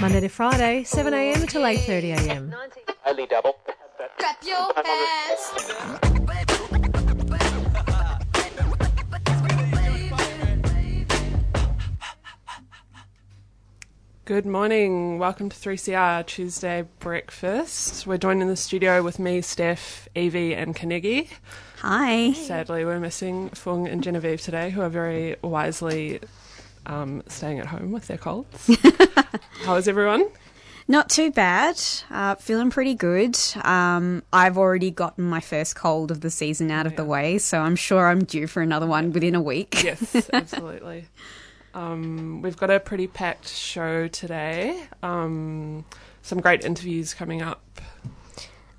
Monday to Friday, 7am till 8.30am. Only double. Clap your hands. Good morning. Welcome to 3CR Tuesday Breakfast. We're joined in the studio with me, Steph, Evie, and Carnegie. Hi. Sadly, we're missing Fung and Genevieve today, who are very wisely um, staying at home with their colds. How is everyone? Not too bad. Uh, feeling pretty good. Um, I've already gotten my first cold of the season out of the way, so I'm sure I'm due for another one within a week. Yes, absolutely. um, we've got a pretty packed show today. Um, some great interviews coming up.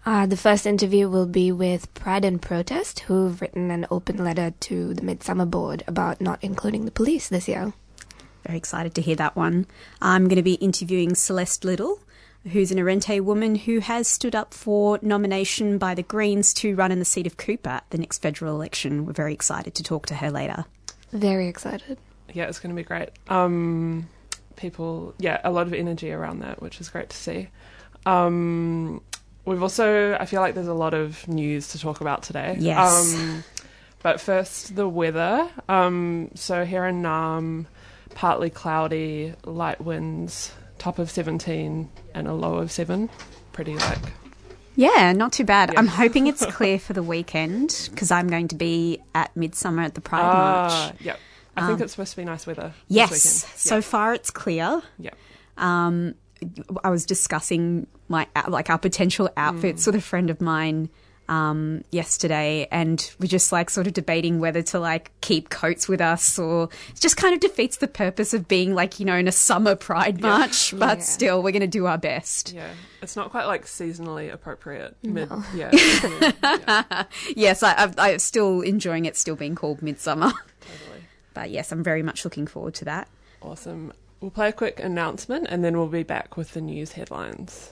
Uh, the first interview will be with Pride and Protest, who've written an open letter to the Midsummer Board about not including the police this year. Very excited to hear that one. I'm going to be interviewing Celeste Liddle, who's an Arrernte woman who has stood up for nomination by the Greens to run in the seat of Cooper at the next federal election. We're very excited to talk to her later. Very excited. Yeah, it's going to be great. Um, people, yeah, a lot of energy around that, which is great to see. Um, we've also, I feel like there's a lot of news to talk about today. Yes. Um, but first, the weather. Um, so here in Naarm, partly cloudy, light winds, top of 17 and a low of 7. Pretty like Yeah, not too bad. Yeah. I'm hoping it's clear for the weekend because I'm going to be at Midsummer at the Pride Ah, March. yep. I think it's supposed to be nice weather. this Yes, weekend. so far it's clear. Yep. Um, I was discussing my like our potential outfits with a friend of mine um, yesterday, and we're just like sort of debating whether to like keep coats with us or it just kind of defeats the purpose of being like you know in a summer Pride March. But Yeah. still, we're going to do our best. Yeah, it's not quite like seasonally appropriate. Mid, yeah, yeah, yeah, Yes, I, I've, I'm still enjoying it still being called Midsummer. totally. But yes, I'm very much looking forward to that. Awesome. We'll play a quick announcement and then we'll be back with the news headlines.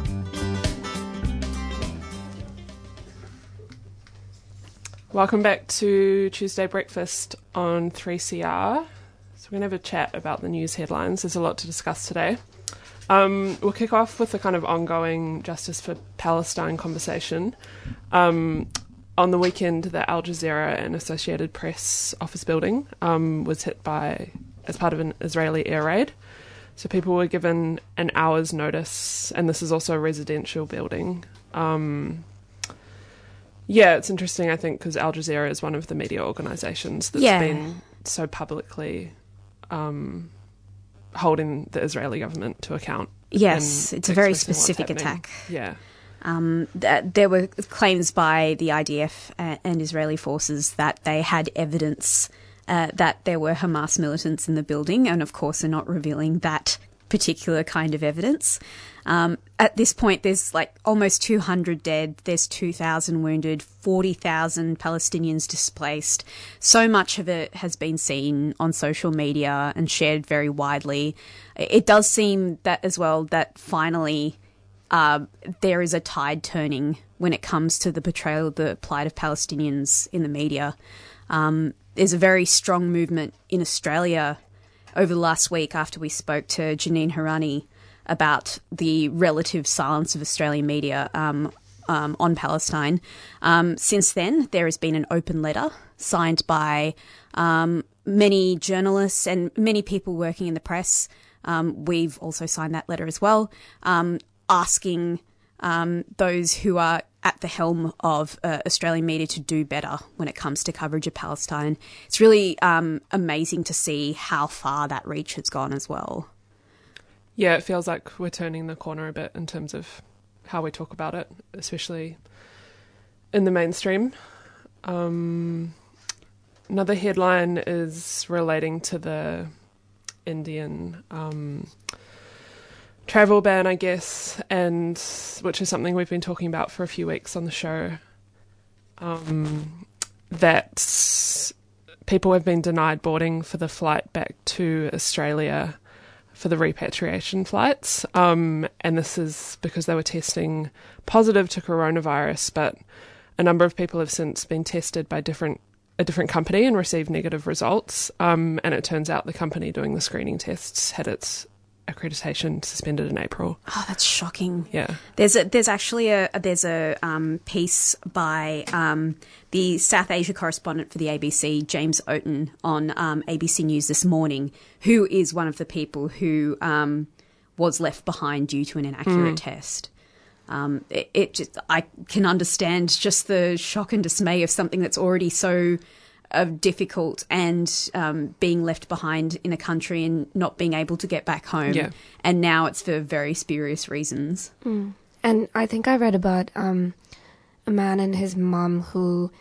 Welcome back to Tuesday Breakfast on 3CR. So, we're going to have a chat about the news headlines. There's a lot to discuss today. Um, we'll kick off with the kind of ongoing Justice for Palestine conversation. Um, on the weekend, the Al Jazeera and Associated Press office building um, was hit by as part of an Israeli air raid. So people were given an hour's notice, and this is also a residential building. Um, yeah, it's interesting, I think, because Al Jazeera is one of the media organisations that's Yeah. been so publicly um, holding the Israeli government to account. Yes, it's a very specific attack. Yeah. Um, th- there were claims by the IDF a- and Israeli forces that they had evidence uh, that there were Hamas militants in the building, and of course, are not revealing that particular kind of evidence. Um, at this point, there's like almost 200 dead, there's 2,000 wounded, 40,000 Palestinians displaced. So much of it has been seen on social media and shared very widely. It does seem that as well that finally uh, there is a tide turning when it comes to the portrayal of the plight of Palestinians in the media. Um, there's a very strong movement in Australia over the last week after we spoke to Janine Hourani about the relative silence of Australian media um, um, on Palestine. Um, since then, there has been an open letter signed by um, many journalists and many people working in the press. Um, we've also signed that letter as well, um, asking those who are at the helm of uh, Australian media to do better when it comes to coverage of Palestine. It's really um, amazing to see how far that reach has gone as well. Yeah, it feels like we're turning the corner a bit in terms of how we talk about it, especially in the mainstream. Um, another headline is relating to the Indian um, travel ban, I guess, and which is something we've been talking about for a few weeks on the show. Um, that people have been denied boarding for the flight back to Australia for the repatriation flights. Um, and this is because they were testing positive to coronavirus, but a number of people have since been tested by different a different company and received negative results. Um, and it turns out the company doing the screening tests had its accreditation suspended in April. Oh, that's shocking. Yeah. There's a, there's actually a there's a um, piece by um, the South Asia correspondent for the ABC, James Oaten, on um, ABC News this morning, who is one of the people who um, was left behind due to an inaccurate test. Um, it, it just I can understand just the shock and dismay of something that's already so uh, difficult and um, being left behind in a country and not being able to get back home. Yeah. And now it's for very spurious reasons. And I think I read about um, a man and his mom who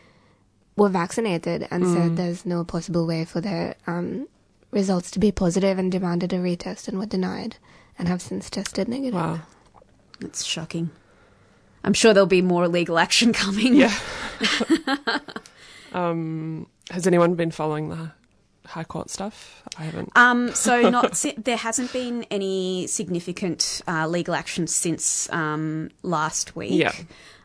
were vaccinated and said there's no possible way for their um, results to be positive and demanded a retest and were denied and have since tested negative. Wow. It's shocking. I'm sure there'll be more legal action coming. Yeah. um, has anyone been following the High Court stuff? I haven't. Um, so not there hasn't been any significant uh, legal action since um, last week. Yeah.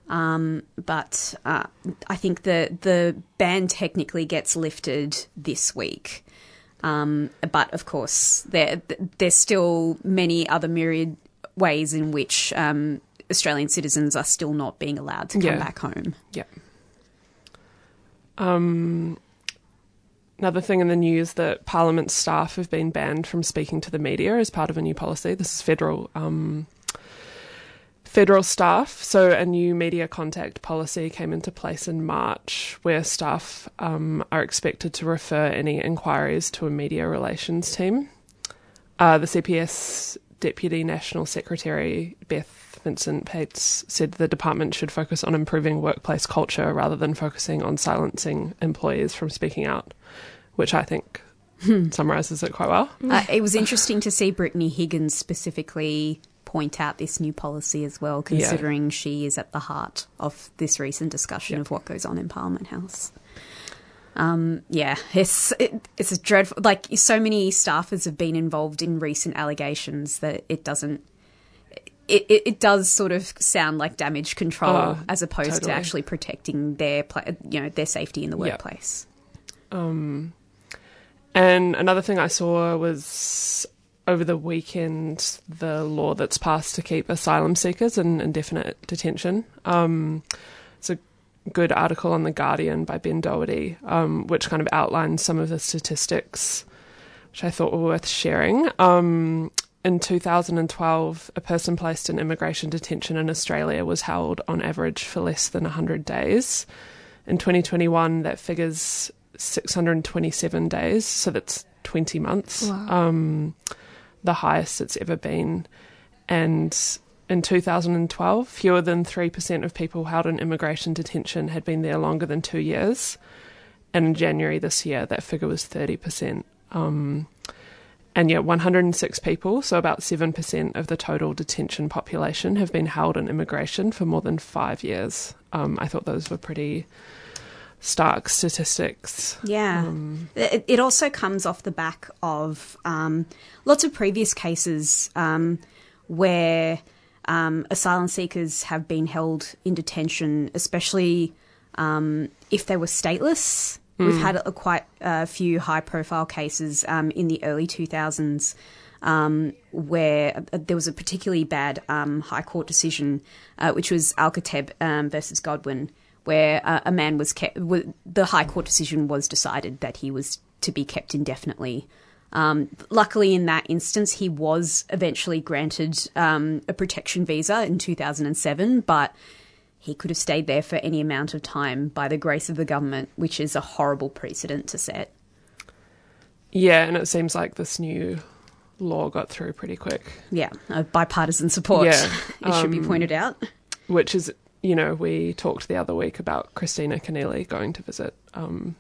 Um, but uh, I think the the ban technically gets lifted this week. Um, but of course, there there's still many other myriad ways in which um, Australian citizens are still not being allowed to come Yeah. back home. Yeah. Um, another thing in the news that Parliament staff have been banned from speaking to the media as part of a new policy. This is federal. Um, federal staff. So a new media contact policy came into place in March, where staff um, are expected to refer any inquiries to a media relations team. Uh, the CPS Deputy National Secretary Beth Vincent Pietsch said the department should focus on improving workplace culture rather than focusing on silencing employees from speaking out, which I think summarises it quite well. Uh, it was interesting to see Brittany Higgins specifically point out this new policy as well, considering she is at the heart of this recent discussion of what goes on in Parliament House. Um, yeah, it's it, it's a dreadful. Like so many staffers have been involved in recent allegations that it doesn't. It, it, it does sort of sound like damage control Oh, as opposed totally. to actually protecting their pla- you know their safety in the workplace. Um, and another thing I saw was over the weekend the law that's passed to keep asylum seekers in indefinite detention. Um, it's a good article on The Guardian by Ben Doherty, um, which kind of outlines some of the statistics, which I thought were worth sharing. Um, in 2012, a person placed in immigration detention in Australia was held on average for less than 100 days. In 2021, that figure's 627 days, so that's 20 months. Wow. Um, the highest it's ever been. And in 2012, fewer than 3% of people held in immigration detention had been there longer than two years. And in January this year, that figure was 30%. Um, and yet, 106 people, so about 7% of the total detention population, have been held in immigration for more than five years. Um, I thought those were pretty stark statistics. Yeah. Um, It, it also comes off the back of um, lots of previous cases um, where um, asylum seekers have been held in detention, especially um, if they were stateless. We've had a, quite a few high profile cases um, in the early 2000s um, where uh, there was a particularly bad um, High Court decision, uh, which was Al-Kateb um, versus Godwin, where uh, a man was kept. The High Court decision was decided that he was to be kept indefinitely Um, luckily, in that instance, he was eventually granted um, a protection visa in 2007, but he could have stayed there for any amount of time by the grace of the government, which is a horrible precedent to set. Yeah, and it seems like this new law got through pretty quick, Yeah, bipartisan support, Yeah, it should be um, pointed out. which is, you know, we talked the other week about Kristina Keneally going to visit um,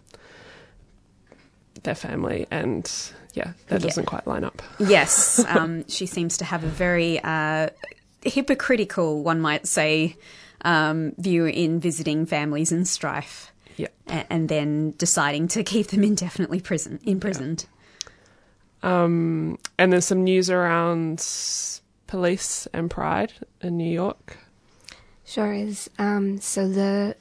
their family, and yeah, that Yeah. doesn't quite line up. Yes, um, she seems to have a very uh, hypocritical, one might say, um, view in visiting families in strife Yeah. a- and then deciding to keep them indefinitely prison imprisoned. Um, and there's some news around police and pride in New York. Sure is. Um, so the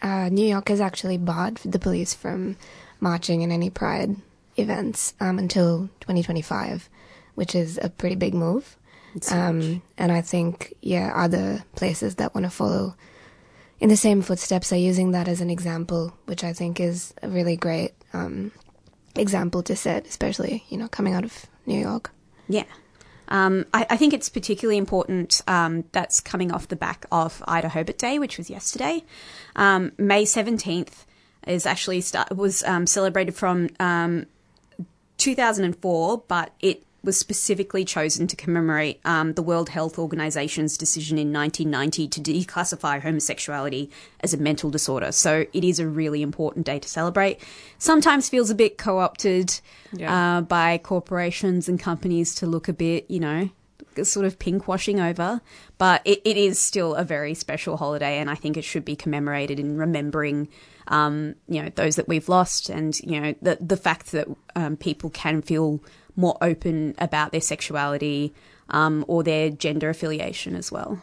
uh, New York has actually barred the police from marching in any Pride events um, until 2025, which is a pretty big move. Um, and I think, yeah, other places that want to follow in the same footsteps are using that as an example, which I think is a really great um, example to set, especially, you know, coming out of New York. Yeah. Um, I, I think it's particularly important um, that's coming off the back of IDAHOBIT Day, which was yesterday. Um, May 17th is actually start, was um, celebrated from um, 2004, but it was specifically chosen to commemorate um, the World Health Organization's decision in 1990 to declassify homosexuality as a mental disorder. So it is a really important day to celebrate. Sometimes feels a bit co opted Yeah. uh, by corporations and companies to look a bit, you know, sort of pink washing over. But it, it is still a very special holiday, and I think it should be commemorated in remembering, um, you know, those that we've lost, and you know, the the fact that um, people can feel more open about their sexuality um, or their gender affiliation as well.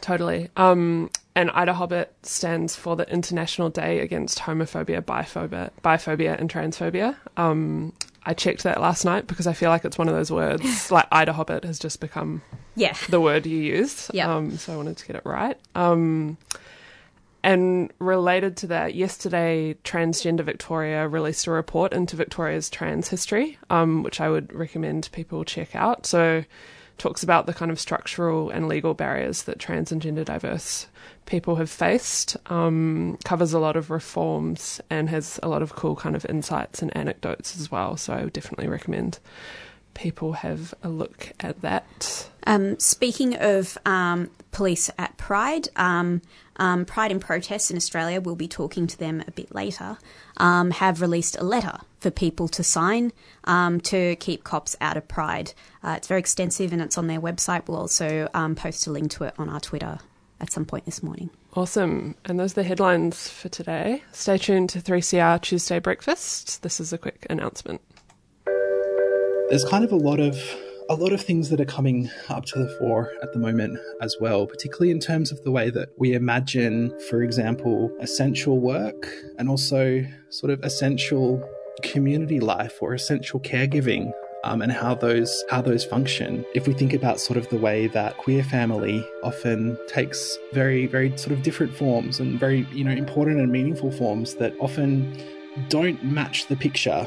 Totally. Um, and IDAHOBIT stands for the International Day Against Homophobia, Biphobia, Biphobia and Transphobia. Um, I checked that last night because I feel like it's one of those words, like IDAHOBIT has just become Yeah. the word you use. Yeah. Um, so I wanted to get it right. Um, and related to that, yesterday, Transgender Victoria released a report into Victoria's trans history, um, which I would recommend people check out. So, talks about the kind of structural and legal barriers that trans and gender diverse people have faced, um, covers a lot of reforms, and has a lot of cool kind of insights and anecdotes as well. So, I would definitely recommend people have a look at that. Um, speaking of um, police at Pride, um, um, Pride and Protests in Australia, we'll be talking to them a bit later, um, have released a letter for people to sign um, to keep cops out of Pride. Uh, it's very extensive and it's on their website. We'll also um, post a link to it on our Twitter at some point this morning. Awesome. And those are the headlines for today. Stay tuned to 3CR Tuesday Breakfast. This is a quick announcement. there's kind of a lot of a lot of things that are coming up to the fore at the moment as well, particularly in terms of the way that we imagine, for example, essential work and also sort of essential community life or essential caregiving. Um, and how those how those function. If we think about sort of the way that queer family often takes very very sort of different forms and very you know important and meaningful forms that often don't match the picture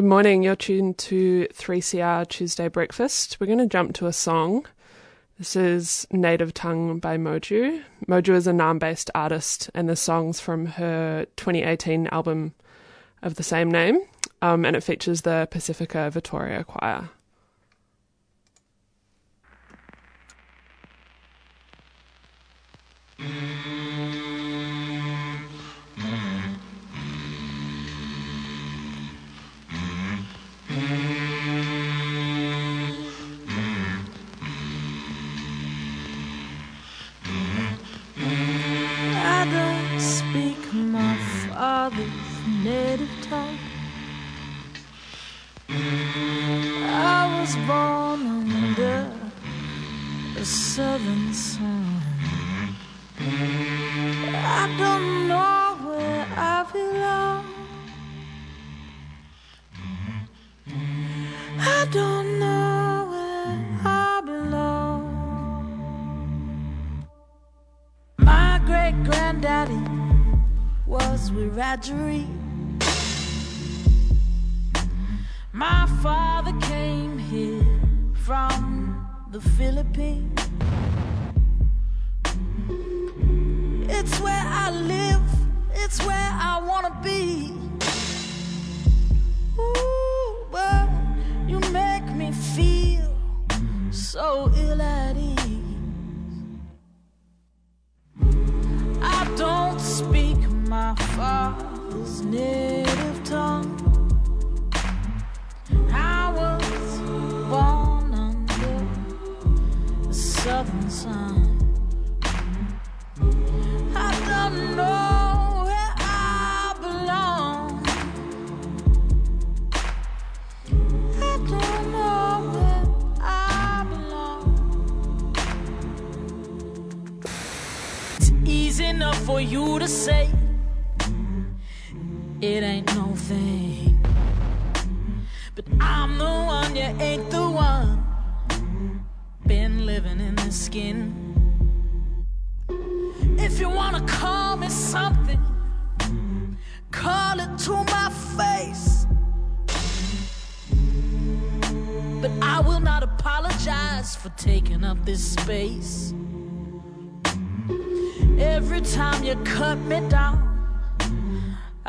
Good morning. You're tuned to 3CR Tuesday Breakfast. We're going to jump to a song. This is Native Tongue by Moju. Moju is a Naarm based artist, and the song's from her 2018 album of the same name, um, and it features the Pacifica Vittoria Choir. Mm-hmm. father's native tongue. I was born under a southern sun. I don't know where I belong. I don't know where I belong. My great granddaddy was Wiradjuri. My father came here from the Philippines. It's where I live, it's where I wanna be. Ooh, but you make me feel so ill at ease. I don't speak my father's native tongue. I was born under the southern sun. I don't know where I belong. I don't know where I belong. It's easy enough for you to say it ain't no thing. But I'm the one, you ain't the one. Been living in this skin. If you wanna call me something, call it to my face. But I will not apologize for taking up this space. Every time you cut me down,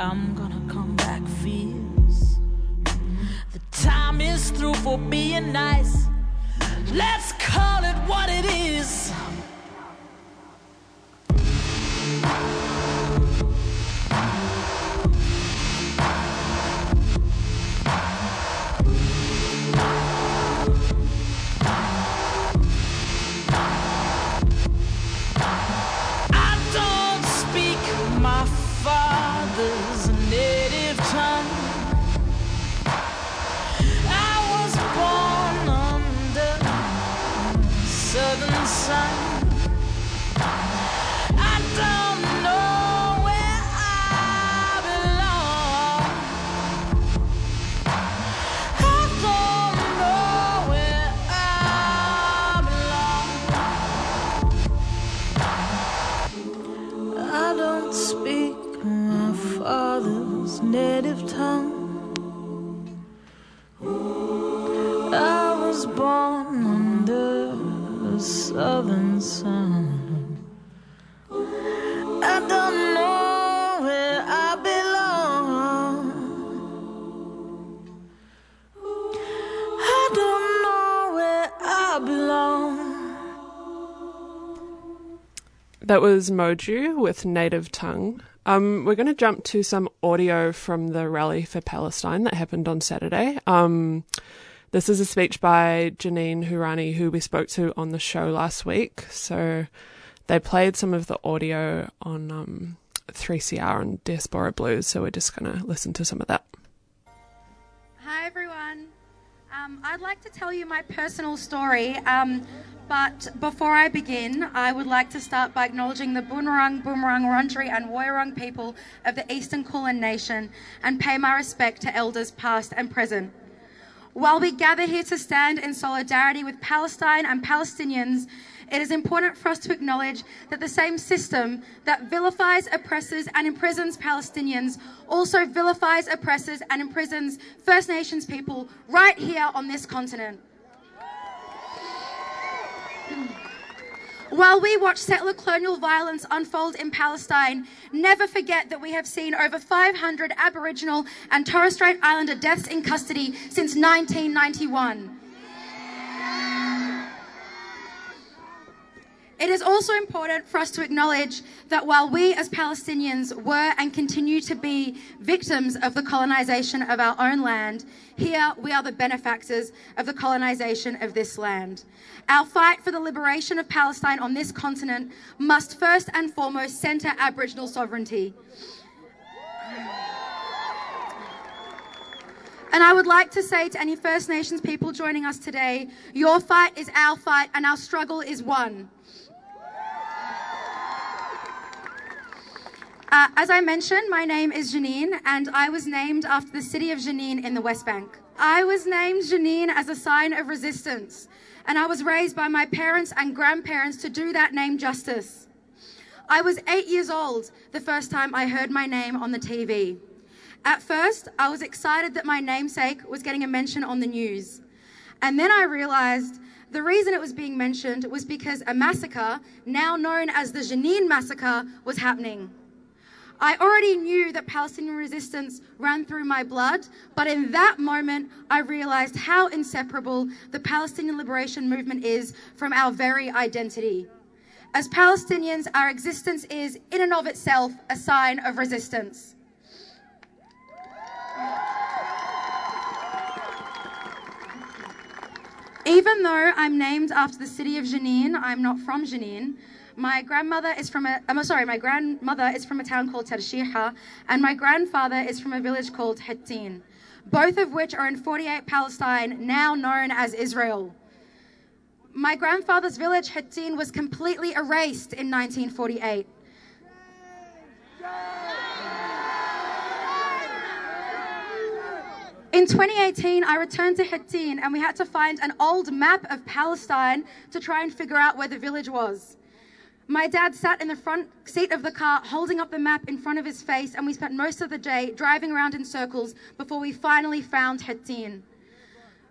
I'm gonna come back fierce. The time is through for being nice. Let's call it what it is. That was Moju with Native Tongue. Um, we're going to jump to some audio from the rally for Palestine that happened on Saturday. Um, this is a speech by Janine Hourani, who we spoke to on the show last week. So they played some of the audio on um, 3CR and Diaspora Blues. So we're just going to listen to some of that. Hi, everyone. Um, I'd like to tell you my personal story, um, but before I begin, I would like to start by acknowledging the Boonwurrung, Bunurong, Wurundjeri, and Woiwurrung people of the Eastern Kulin Nation and pay my respect to elders past and present. While we gather here to stand in solidarity with Palestine and Palestinians, it is important for us to acknowledge that the same system that vilifies, oppresses, and imprisons Palestinians also vilifies, oppresses, and imprisons First Nations people right here on this continent. While we watch settler colonial violence unfold in Palestine, never forget that we have seen over 500 Aboriginal and Torres Strait Islander deaths in custody since 1991. It is also important for us to acknowledge that while we as Palestinians were and continue to be victims of the colonization of our own land, here we are the benefactors of the colonization of this land. Our fight for the liberation of Palestine on this continent must first and foremost centre Aboriginal sovereignty. And I would like to say to any First Nations people joining us today your fight is our fight, and our struggle is one. Uh, as I mentioned, my name is Janine, and I was named after the city of Jenin in the West Bank. I was named Janine as a sign of resistance, and I was raised by my parents and grandparents to do that name justice. I was eight years old the first time I heard my name on the TV. At first, I was excited that my namesake was getting a mention on the news. And then I realized the reason it was being mentioned was because a massacre, now known as the Jenin massacre, was happening. I already knew that Palestinian resistance ran through my blood, but in that moment, I realized how inseparable the Palestinian liberation movement is from our very identity. As Palestinians, our existence is, in and of itself, a sign of resistance. Even though I'm named after the city of Jenin, I'm not from Jenin. My grandmother is from a, I'm sorry, my grandmother is from a town called Tarshiha, and my grandfather is from a village called Hettin, both of which are in 48 Palestine, now known as Israel. My grandfather's village, Hettin, was completely erased in 1948. In 2018, I returned to Hettin and we had to find an old map of Palestine to try and figure out where the village was. My dad sat in the front seat of the car holding up the map in front of his face, and we spent most of the day driving around in circles before we finally found Hettin.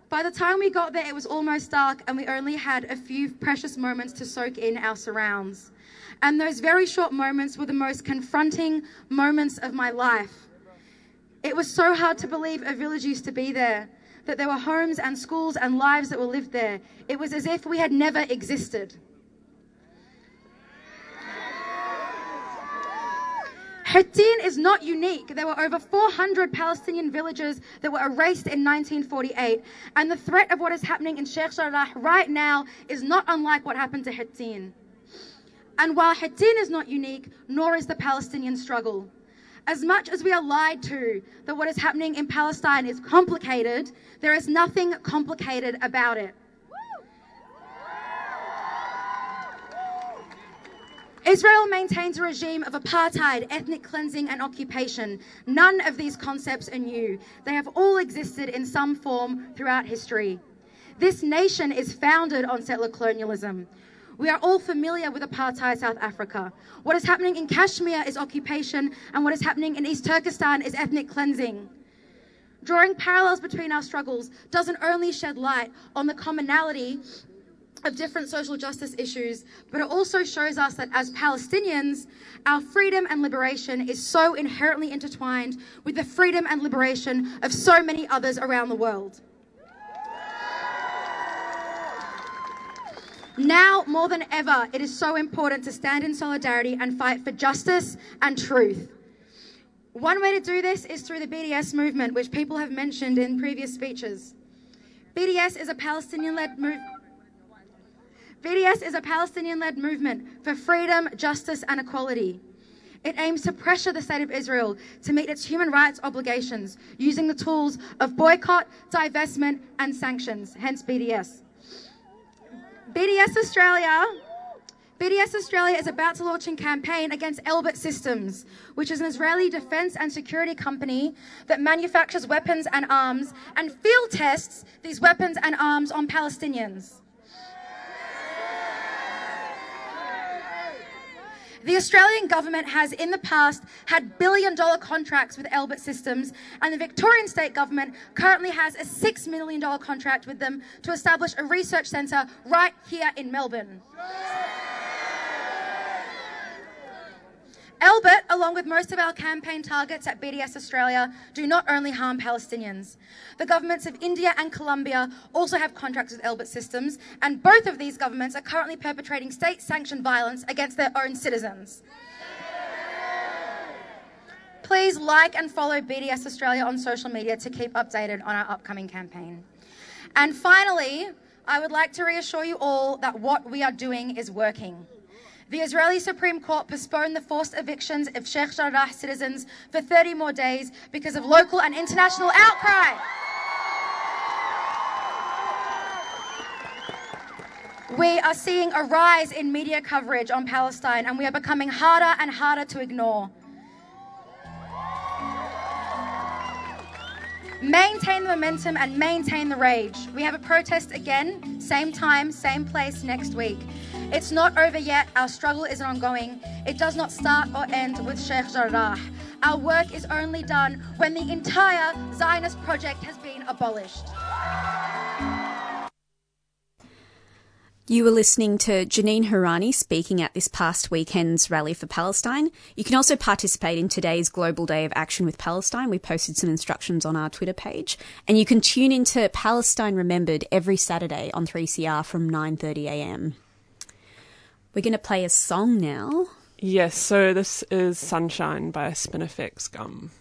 By the time we got there, it was almost dark, and we only had a few precious moments to soak in our surrounds. And those very short moments were the most confronting moments of my life. It was so hard to believe a village used to be there, that there were homes and schools and lives that were lived there. It was as if we had never existed. Hettin is not unique. There were over 400 Palestinian villages that were erased in 1948, and the threat of what is happening in Sheikh Jarrah right now is not unlike what happened to Hettin. And while Hettin is not unique, nor is the Palestinian struggle. As much as we are lied to that what is happening in Palestine is complicated, there is nothing complicated about it. Israel maintains a regime of apartheid, ethnic cleansing, and occupation. None of these concepts are new. They have all existed in some form throughout history. This nation is founded on settler colonialism. We are all familiar with apartheid South Africa. What is happening in Kashmir is occupation, and what is happening in East Turkestan is ethnic cleansing. Drawing parallels between our struggles doesn't only shed light on the commonality of different social justice issues, but it also shows us that as Palestinians, our freedom and liberation is so inherently intertwined with the freedom and liberation of so many others around the world. Now, more than ever, it is so important to stand in solidarity and fight for justice and truth. One way to do this is through the BDS movement, which people have mentioned in previous speeches. BDS is a Palestinian led movement. BDS is a Palestinian led movement for freedom, justice, and equality. It aims to pressure the state of Israel to meet its human rights obligations using the tools of boycott, divestment, and sanctions, hence BDS. BDS Australia. BDS Australia is about to launch a campaign against Elbit Systems, which is an Israeli defense and security company that manufactures weapons and arms and field tests these weapons and arms on Palestinians. The Australian government has in the past had billion dollar contracts with Elbit Systems, and the Victorian state government currently has a $6 million contract with them to establish a research centre right here in Melbourne. Elbit, along with most of our campaign targets at BDS Australia, do not only harm Palestinians. The governments of India and Colombia also have contracts with Elbit Systems, and both of these governments are currently perpetrating state sanctioned violence against their own citizens. Please like and follow BDS Australia on social media to keep updated on our upcoming campaign. And finally, I would like to reassure you all that what we are doing is working. The Israeli Supreme Court postponed the forced evictions of Sheikh Jarrah citizens for 30 more days because of local and international outcry. We are seeing a rise in media coverage on Palestine, and we are becoming harder and harder to ignore. Maintain the momentum and maintain the rage. We have a protest again, same time, same place next week. It's not over yet. Our struggle is ongoing. It does not start or end with Sheikh Jarrah. Our work is only done when the entire Zionist project has been abolished. You were listening to Janine Hourani speaking at this past weekend's Rally for Palestine. You can also participate in today's Global Day of Action with Palestine. We posted some instructions on our Twitter page. And you can tune into Palestine Remembered every Saturday on 3CR from 9.30am. We're going to play a song now. Yes, so this is Sunshine by Spinifex Gum.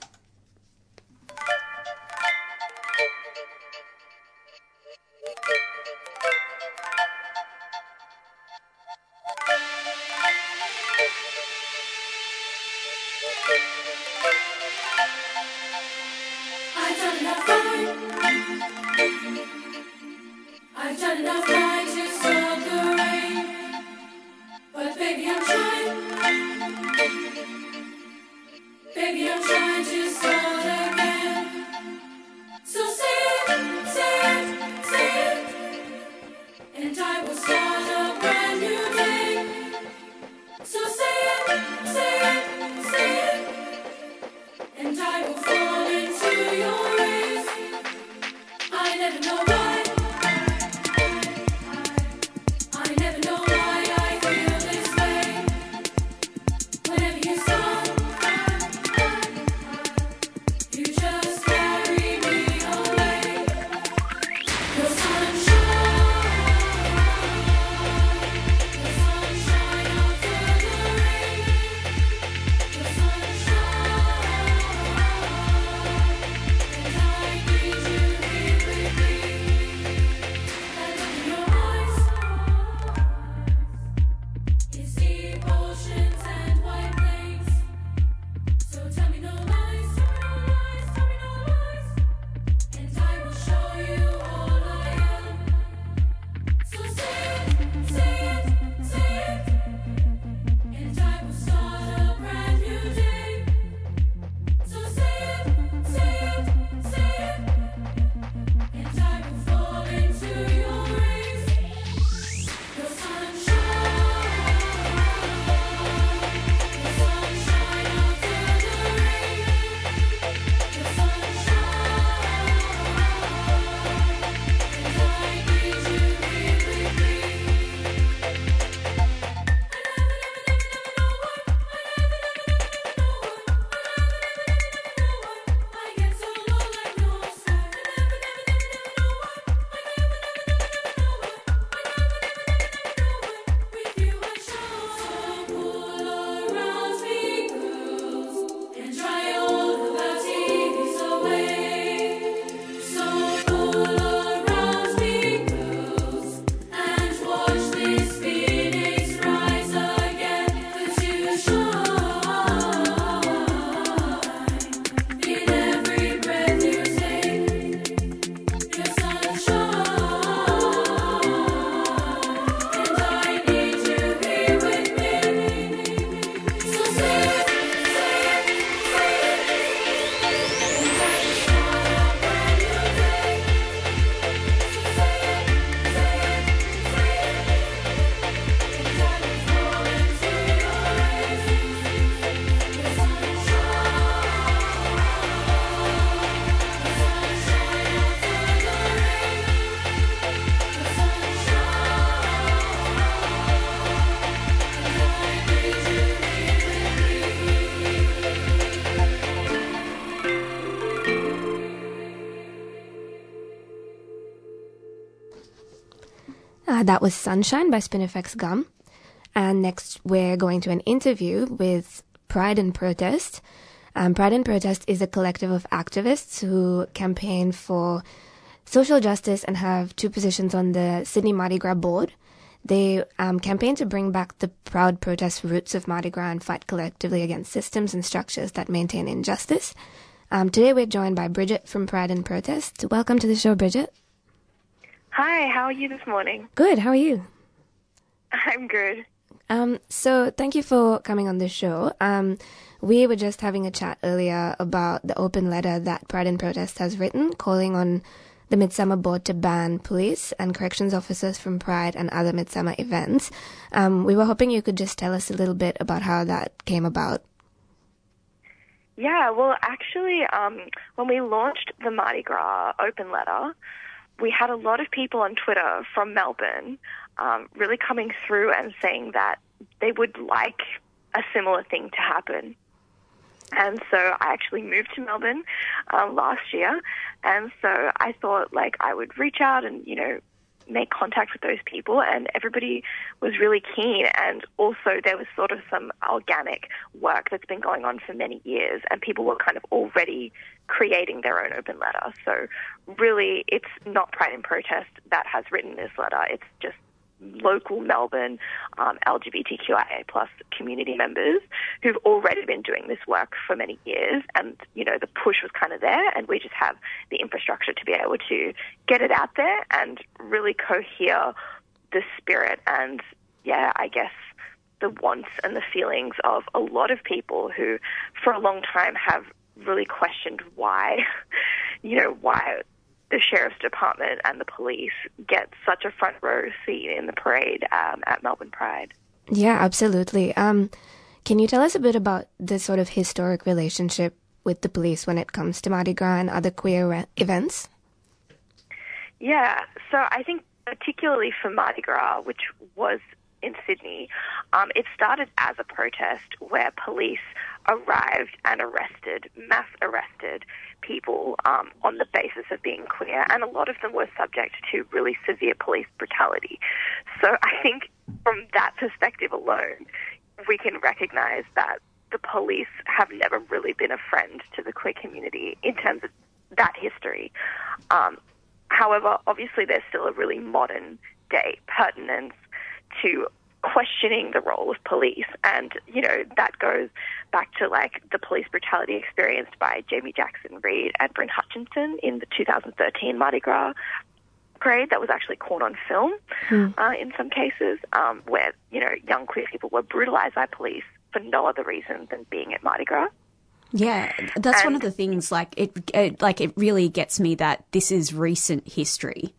Uh, that was Sunshine by Spinifex Gum. And next, we're going to an interview with Pride and Protest. Um, Pride and Protest is a collective of activists who campaign for social justice and have two positions on the Sydney Mardi Gras board. They um, campaign to bring back the proud protest roots of Mardi Gras and fight collectively against systems and structures that maintain injustice. Um, today, we're joined by Bridget from Pride and Protest. Welcome to the show, Bridget. Hi, how are you this morning? Good. How are you? I'm good. Um, so thank you for coming on the show. Um, we were just having a chat earlier about the open letter that Pride and Protest has written, calling on the Midsummer Board to ban police and corrections officers from Pride and other Midsummer events. Um, we were hoping you could just tell us a little bit about how that came about. Yeah, well, actually, um, when we launched the Mardi Gras open letter, we had a lot of people on Twitter from Melbourne um, really coming through and saying that they would like a similar thing to happen. And so I actually moved to Melbourne um, last year, and so I thought like I would reach out and you know make contact with those people, and everybody was really keen. And also there was sort of some organic work that's been going on for many years, and people were kind of already creating their own open letter. So really, it's not Pride and Protest that has written this letter. It's just local Melbourne um, LGBTQIA plus community members who've already been doing this work for many years, and you know the push was kind of there, and we just have the infrastructure to be able to get it out there and really cohere the spirit and yeah, I guess the wants and the feelings of a lot of people who, for a long time, have really questioned why, you know, why the sheriff's department and the police get such a front row seat in the parade um, at Melbourne Pride. Yeah, absolutely. Um, can you tell us a bit about the sort of historic relationship with the police when it comes to Mardi Gras and other queer re- events? Yeah, so I think particularly for Mardi Gras, which was in Sydney, um, it started as a protest where police arrived and arrested, mass arrested people um, on the basis of being queer, and a lot of them were subject to really severe police brutality. So I think from that perspective alone, we can recognize that the police have never really been a friend to the queer community in terms of that history. Um, however, obviously, there's still a really modern day pertinence to questioning the role of police. And, you know, that goes back to like the police brutality experienced by Jamie Jackson Reed and Bryn Hutchinson in the 2013 Mardi Gras parade that was actually caught on film uh, in some cases, um, where, you know, young queer people were brutalized by police for no other reason than being at Mardi Gras. Yeah, that's one of the things. Like it, it, like it really gets me that this is recent history.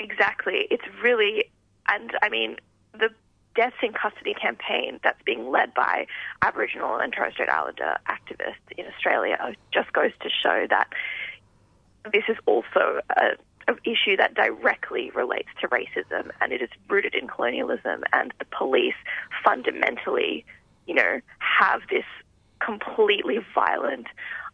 Exactly. It's really, and I mean, the Deaths in Custody campaign that's being led by Aboriginal and Torres Strait Islander activists in Australia just goes to show that this is also a, an issue that directly relates to racism and it is rooted in colonialism and the police fundamentally, you know, have this completely violent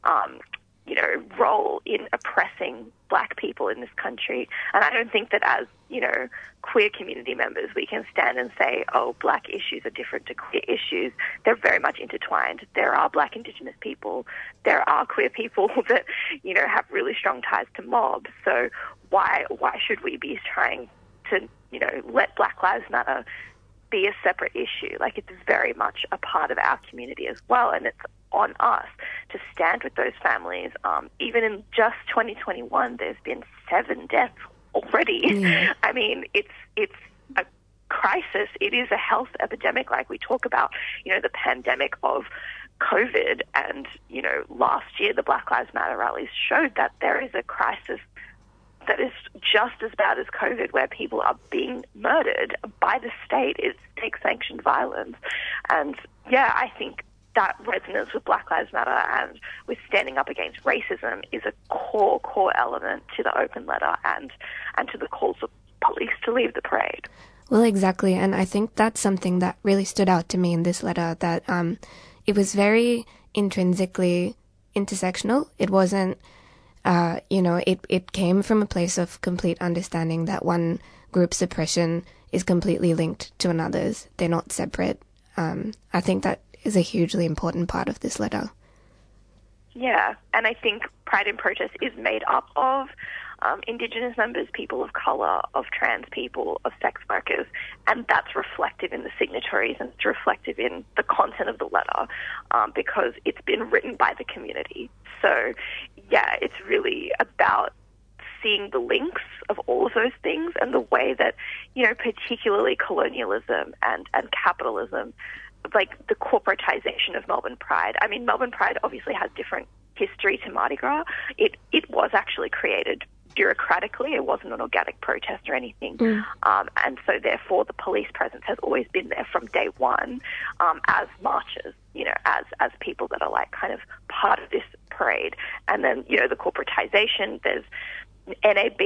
um, you know, role in oppressing black people in this country. And I don't think that as, you know, queer community members, we can stand and say, oh, black issues are different to queer issues. They're very much intertwined. There are black indigenous people. There are queer people that, you know, have really strong ties to mobs. So why, why should we be trying to, you know, let Black Lives Matter be a separate issue. Like it's very much a part of our community as well, and it's on us to stand with those families. Um, even in just 2021, there's been seven deaths already. Yeah. Mm. I mean, it's it's a crisis. It is a health epidemic, like we talk about. You know, the pandemic of COVID, and you know, last year the Black Lives Matter rallies showed that there is a crisis that is just as bad as COVID, where people are being murdered by the state. It's state sanctioned violence. And yeah, I think that resonance with Black Lives Matter and with standing up against racism is a core, core element to the open letter and, and to the calls of police to leave the parade. Well, exactly. And I think that's something that really stood out to me in this letter that um, it was very intrinsically intersectional. It wasn't, uh, you know, it, it came from a place of complete understanding that one group's oppression is completely linked to another's. They're not separate. Um, I think that is a hugely important part of this letter. Yeah, and I think Pride and Protest is made up of um, Indigenous members, people of colour, of trans people, of sex workers, and that's reflective in the signatories and it's reflective in the content of the letter um, because it's been written by the community. So, yeah, it's really about seeing the links of all of those things and the way that, you know, particularly colonialism and, and capitalism, like the corporatization of Melbourne Pride. I mean, Melbourne Pride obviously has different history to Mardi Gras. It, it was actually created bureaucratically. It wasn't an organic protest or anything. Um, and so, therefore, the police presence has always been there from day one um, as marchers, you know, as, as people that are like kind of part of this parade. And then, you know, the corporatization, there's NAB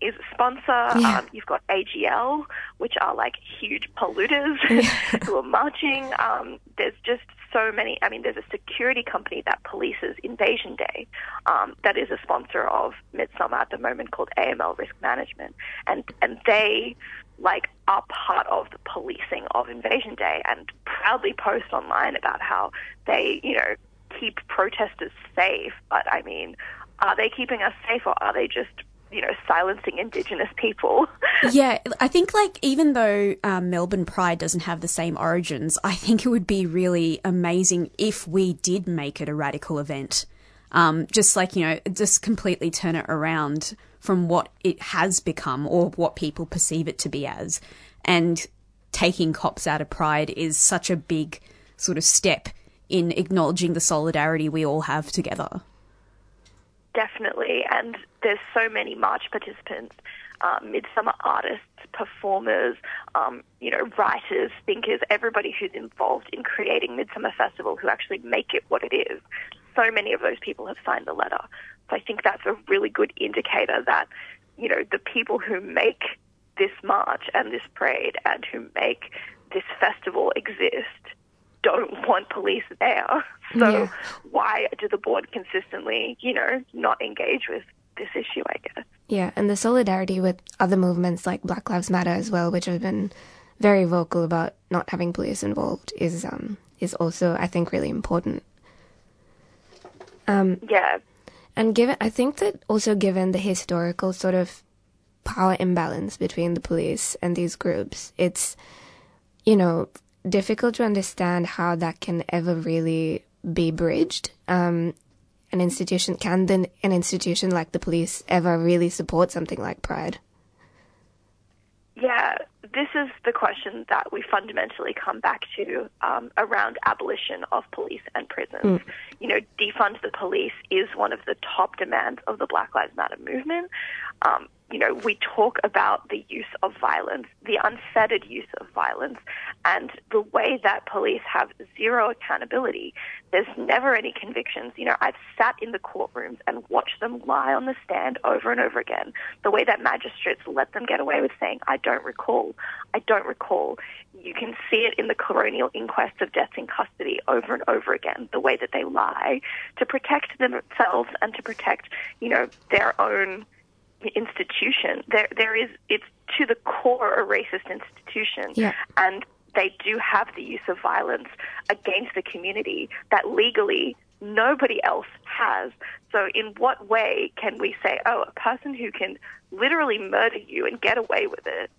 is a sponsor. Yeah. Um, you've got AGL, which are like huge polluters who are marching. Um, there's just so many. I mean, there's a security company that polices Invasion Day um, that is a sponsor of Midsummer at the moment called AML Risk Management, and and they like are part of the policing of Invasion Day and proudly post online about how they, you know, keep protesters safe. But I mean, are they keeping us safe or are they just, you know, silencing Indigenous people? yeah, I think like even though um, Melbourne Pride doesn't have the same origins, I think it would be really amazing if we did make it a radical event. Um, just like you know, just completely turn it around from what it has become or what people perceive it to be as, and taking cops out of Pride is such a big sort of step in acknowledging the solidarity we all have together. Definitely, and there's so many march participants, um, midsummer artists, performers, um, you know, writers, thinkers, everybody who's involved in creating Midsummer Festival who actually make it what it is. So many of those people have signed the letter. So I think that's a really good indicator that, you know, the people who make this march and this parade and who make this festival exist don't want police there. So Yeah. why do the board consistently, you know, not engage with this issue, I guess? Yeah, and the solidarity with other movements like Black Lives Matter as well, which have been very vocal about not having police involved, is um is also I think really important. Um, Yeah. and given I think that also given the historical sort of power imbalance between the police and these groups, it's you know difficult to understand how that can ever really be bridged. Um, an institution can then an institution like the police ever really support something like Pride? Yeah, this is the question that we fundamentally come back to um, around abolition of police and prisons. You know, defund the police is one of the top demands of the Black Lives Matter movement. Um, you know, we talk about the use of violence, the unfettered use of violence, and the way that police have zero accountability. There's never any convictions. You know, I've sat in the courtrooms and watched them lie on the stand over and over again. The way that magistrates let them get away with saying, I don't recall, I don't recall. You can see it in the coronial inquest of deaths in custody over and over again, the way that they lie to protect themselves and to protect, you know, their own institution. There, there is, it's to the core a racist institution. Yeah. And they do have the use of violence against the community that legally nobody else has. So, in what way can we say, oh, a person who can literally murder you and get away with it,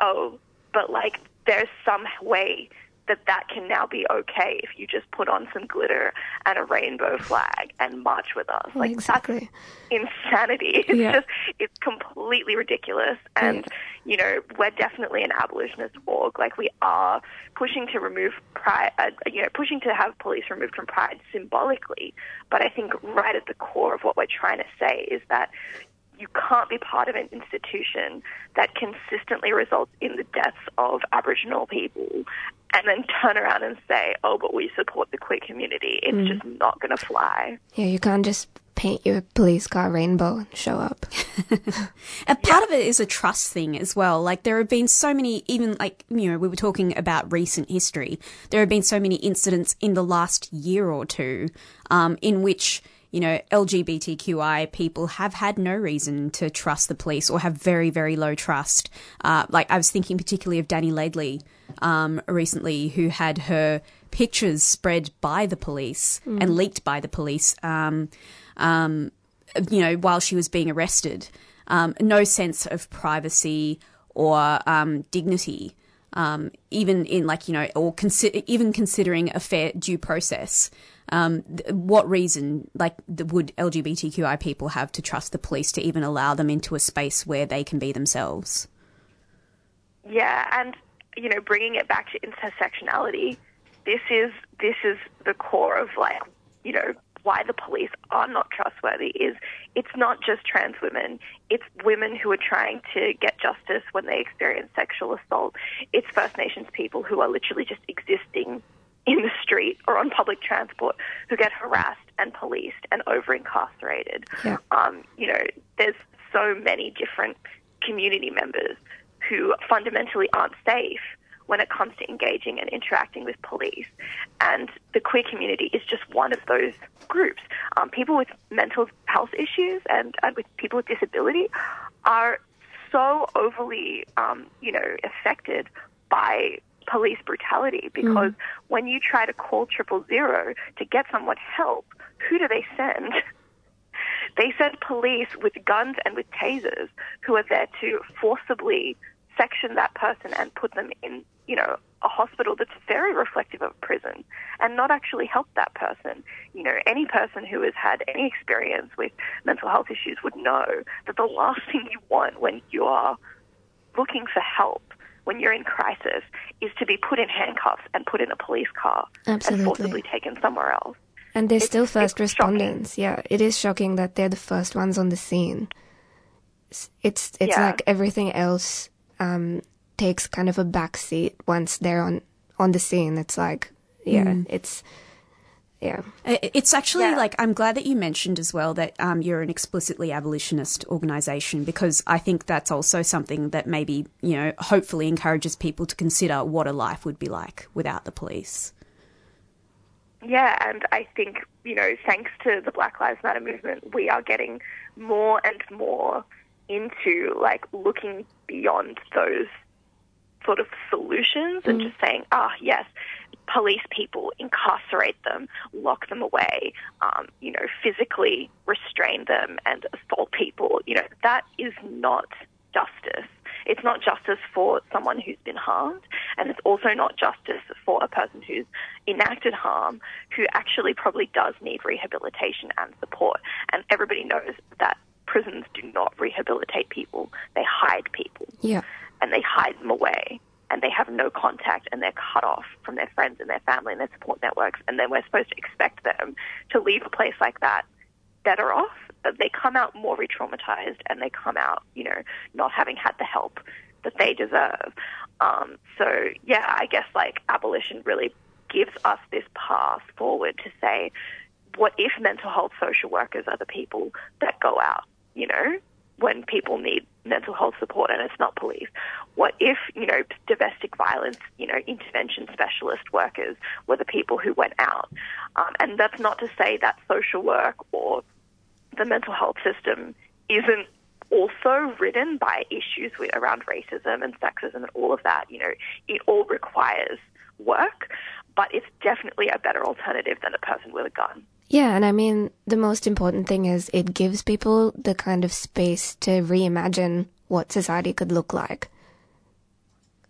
oh, but like there's some way that that can now be okay if you just put on some glitter and a rainbow flag and march with us. Like exactly. that's insanity. It's Yeah. just it's completely ridiculous. And you know, we're definitely an abolitionist org. Like we are pushing to remove pride. Uh, you know, pushing to have police removed from pride symbolically. But I think right at the core of what we're trying to say is that you can't be part of an institution that consistently results in the deaths of Aboriginal people and then turn around and say, oh, but we support the queer community. It's Mm. just not going to fly. Yeah, you can't just paint your police car rainbow and show up. A part of it is a trust thing as well. Like there have been so many, even like, you know, we were talking about recent history. There have been so many incidents in the last year or two, um, in which, you know, LGBTQI people have had no reason to trust the police or have very, very low trust. Uh, like I was thinking particularly of Dani Laidley, um, recently who had her pictures spread by the police Mm. and leaked by the police, um, um, you know, while she was being arrested. Um, no sense of privacy or um, dignity, um, even in like you know, or consi- even considering a fair due process. Um, th- what reason, like, th- would LGBTQI people have to trust the police to even allow them into a space where they can be themselves? Yeah, and you know, bringing it back to intersectionality, this is this is the core of like you know why the police are not trustworthy. Is it's not just trans women; it's women who are trying to get justice when they experience sexual assault. It's First Nations people who are literally just existing in the street or on public transport who get harassed and policed and over incarcerated. Yeah. Um, you know, there's so many different community members who fundamentally aren't safe when it comes to engaging and interacting with police. And the queer community is just one of those groups. Um, people with mental health issues and, and with people with disability are so overly, um, you know, affected by police brutality because when you try to call triple zero to get someone help, who do they send? They send police with guns and with tasers who are there to forcibly section that person and put them in, you know, a hospital that's very reflective of a prison and not actually help that person. You know, any person who has had any experience with mental health issues would know that the last thing you want when you are looking for help, when you're in crisis, is to be put in handcuffs and put in a police car Absolutely. and forcibly taken somewhere else. And they're still first it's shocking. Yeah, it is shocking that they're the first ones on the scene. It's it's, it's Yeah. like everything else um, takes kind of a back seat once they're on on the scene. It's like yeah, Mm. it's yeah. It's actually like I'm glad that you mentioned as well that um, you're an explicitly abolitionist organisation because I think that's also something that maybe you know hopefully encourages people to consider what a life would be like without the police. Yeah, and I think, you know, thanks to the Black Lives Matter movement, we are getting more and more into like looking beyond those sort of solutions and just saying, ah, yes, police people, incarcerate them, lock them away, um, you know, physically restrain them and assault people. You know, that is not justice. It's not justice for someone who's been harmed, and it's also not justice for a person who's enacted harm who actually probably does need rehabilitation and support. And everybody knows that prisons do not rehabilitate people, they hide people. Yeah. and they hide them away. And they have no contact. And they're cut off from their friends and their family and their support networks. And then we're supposed to expect them to leave a place like that better off. But they come out more re-traumatized. And they come out you know not having had the help that they deserve. Um, so yeah i guess like abolition really gives us this path forward to say what if mental health social workers are the people that go out you know when people need mental health support and it's not police? What if, you know, domestic violence, you know, intervention specialist workers were the people who went out? Um, and that's not to say that social work or the mental health system isn't also ridden by issues with, around racism and sexism and all of that. You know, it all requires work, but it's definitely a better alternative than a person with a gun. Yeah, and I mean, the most important thing is it gives people the kind of space to reimagine what society could look like.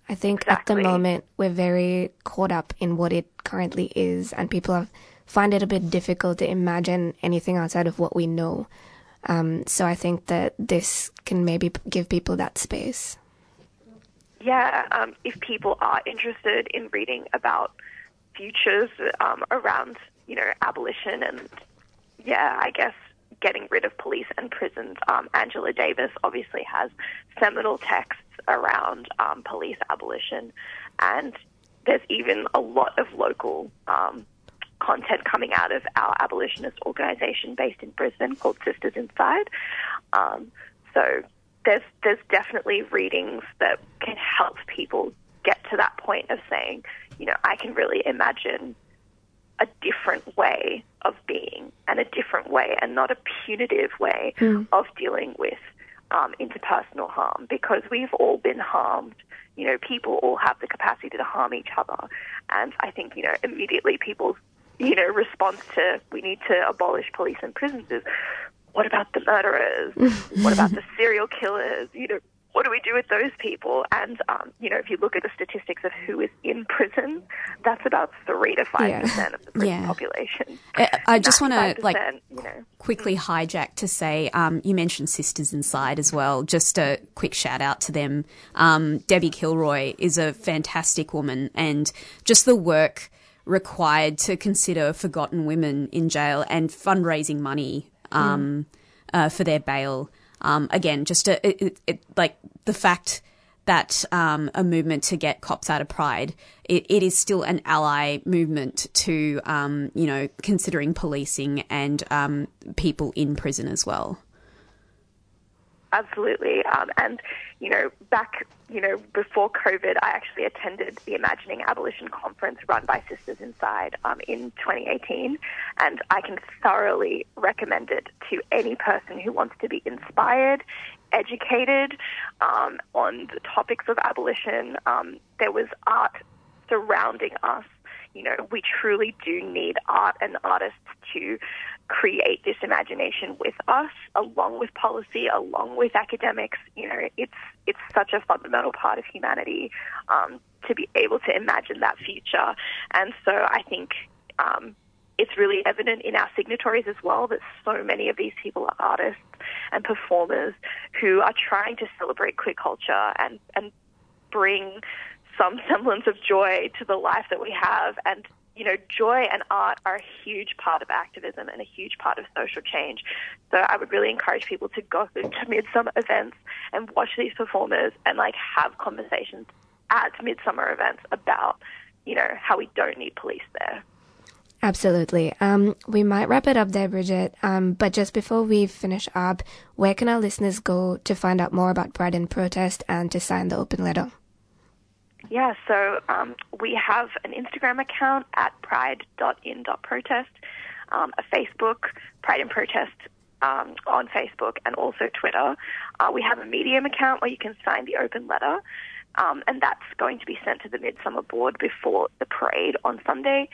I think at the moment we're very caught up in what it currently is, and people have, find it a bit difficult to imagine anything outside of what we know. Um, so I think that this can maybe give people that space. yeah, um, if people are interested in reading about futures um, around, you know, abolition and, yeah, I guess getting rid of police and prisons, um, Angela Davis obviously has seminal texts around um, police abolition, and there's even a lot of local um, content coming out of our abolitionist organization based in Brisbane called Sisters Inside. Um, so there's there's definitely readings that can help people get to that point of saying, you know, I can really imagine a different way of being and a different way and not a punitive way of dealing with um, interpersonal harm because we've all been harmed. You know, people all have the capacity to harm each other. And I think, you know, immediately people's, you know, response to we need to abolish police and prisons is what about the murderers? what about the serial killers? You know, what do we do with those people? And um, you know, if you look at the statistics of who is in prison, that's about three to five percent of the prison Yeah. population. I, I just want to like you know. quickly hijack to say um, you mentioned Sisters Inside as well. Just a quick shout out to them. Um, Debbie Kilroy is a fantastic woman, and just the work required to consider forgotten women in jail and fundraising money um, uh, for their bail. Um, again, just a, it, it, it, like the fact that um, a movement to get cops out of Pride, it, it is still an ally movement to, um, you know, considering policing and um, people in prison as well. Absolutely. Um, and, you know, back, you know, before COVID, I actually attended the Imagining Abolition conference run by Sisters Inside um, in 2018. And I can thoroughly recommend it to any person who wants to be inspired, educated um, on the topics of abolition. Um, there was art surrounding us. You know, we truly do need art and artists to create this imagination with us, along with policy, along with academics. You know, it's it's such a fundamental part of humanity um, to be able to imagine that future. And so I think um, it's really evident in our signatories as well that so many of these people are artists and performers who are trying to celebrate queer culture and and bring some semblance of joy to the life that we have and you know, joy and art are a huge part of activism and a huge part of social change. So I would really encourage people to go to midsummer events and watch these performers and like have conversations at midsummer events about, you know, how we don't need police there. Absolutely. Um, we might wrap it up there, Bridget. Um, but just before we finish up, where can our listeners go to find out more about Pride and Protest and to sign the open letter? Yeah, so um, we have an Instagram account at pride.in.protest, um, a Facebook, Pride and Protest um, on Facebook, and also Twitter. Uh, we have a Medium account where you can sign the open letter, um, and that's going to be sent to the Midsummer Board before the parade on Sunday.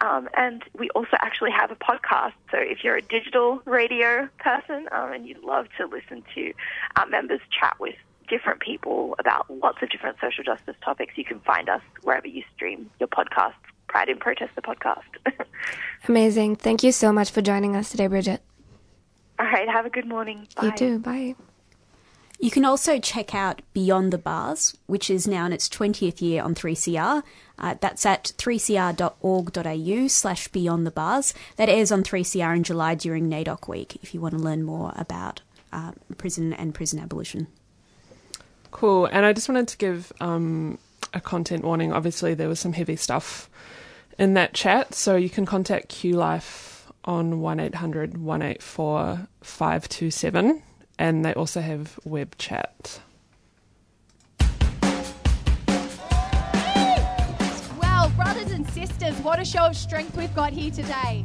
Um, and we also actually have a podcast. So if you're a digital radio person um, and you'd love to listen to our members chat with different people about lots of different social justice topics, you can find us wherever you stream your podcasts. Pride in Protest, the podcast. Amazing. Thank you so much for joining us today, Bridget. All right, have a good morning. Bye. You too. Bye. You can also check out Beyond the Bars, which is now in its 20th year on 3CR. Uh, that's at 3cr.org.au slash Beyond the Bars. That airs on 3CR in July during NAIDOC week if you want to learn more about uh, prison and prison abolition. Cool. And I just wanted to give um, a content warning. Obviously, there was some heavy stuff in that chat, so you can contact Q Life on 1800 184 527, and they also have web chat. Well, brothers and sisters, what a show of strength we've got here today.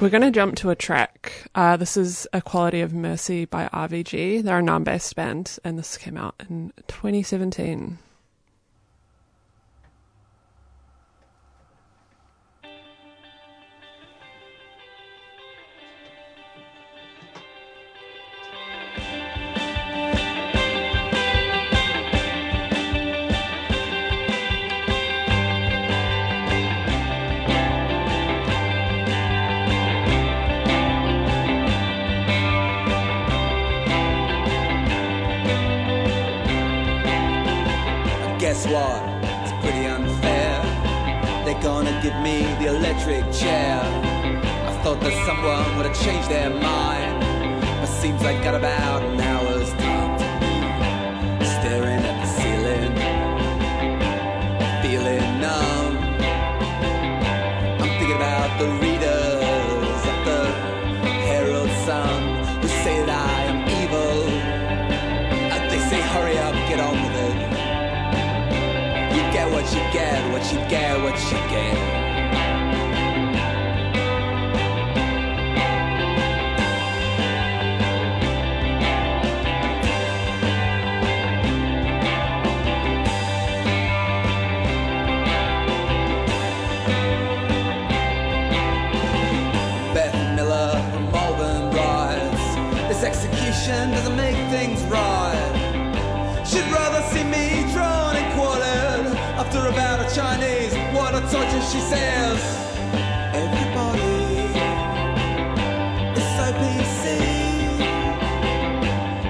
We're going to jump to a track. Uh, this is A Quality of Mercy by RVG. They're a Naarm based band, and this came out in 2017. It's pretty unfair. They're gonna give me the electric chair. I thought that someone would have changed their mind, but seems like got about an hour's time to be staring at the ceiling, feeling numb. I'm thinking about the readers of the Herald Sun who say that I am evil. They say, hurry up, get on with it. Get what you get, what you get, what you get. Beth Miller from Malvern writes This execution doesn't make Chinese What a torture she says Everybody is so PC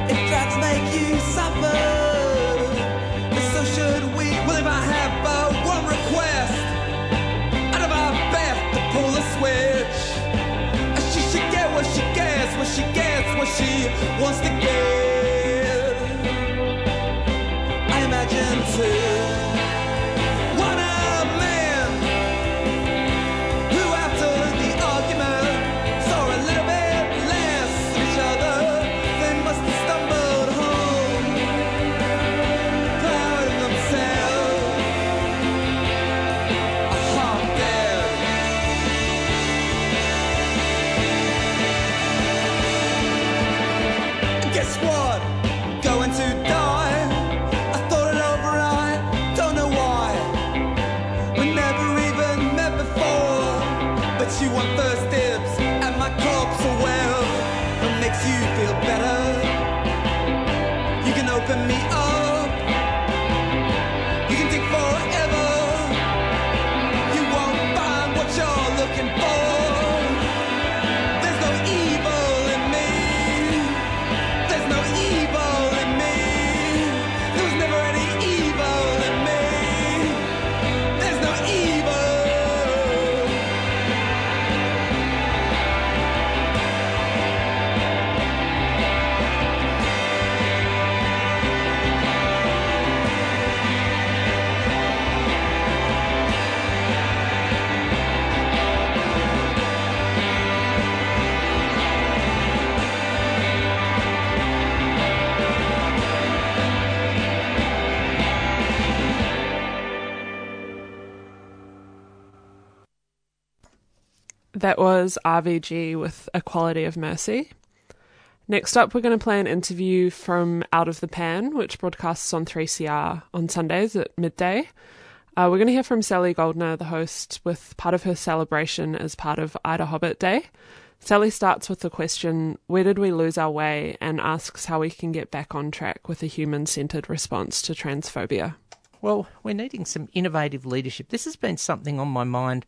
If drugs make you suffer then So should we. Well if I have but one request Out of our best to pull the switch she should get what she gets, what she gets, what she wants to get. That was RVG with A Quality of Mercy. Next up, we're going to play an interview from Out of the Pan, which broadcasts on 3CR on Sundays at midday. Uh, we're going to hear from Sally Goldner, the host, with part of her celebration as part of IDAHOBIT Day. Sally starts with the question, Where did we lose our way? and asks how we can get back on track with a human centered response to transphobia. Well, we're needing some innovative leadership. This has been something on my mind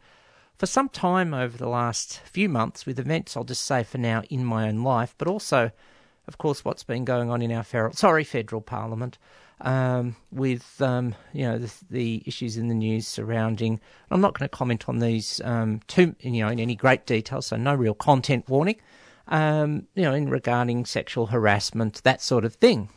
for some time over the last few months with events, I'll just say for now, in my own life, but also, of course, what's been going on in our federal, sorry, federal parliament, um, with um, you know the, the issues in the news surrounding. I'm not going to comment on these um, too, you know, in any great detail, so no real content warning. Um, you know, in regarding sexual harassment, that sort of thing.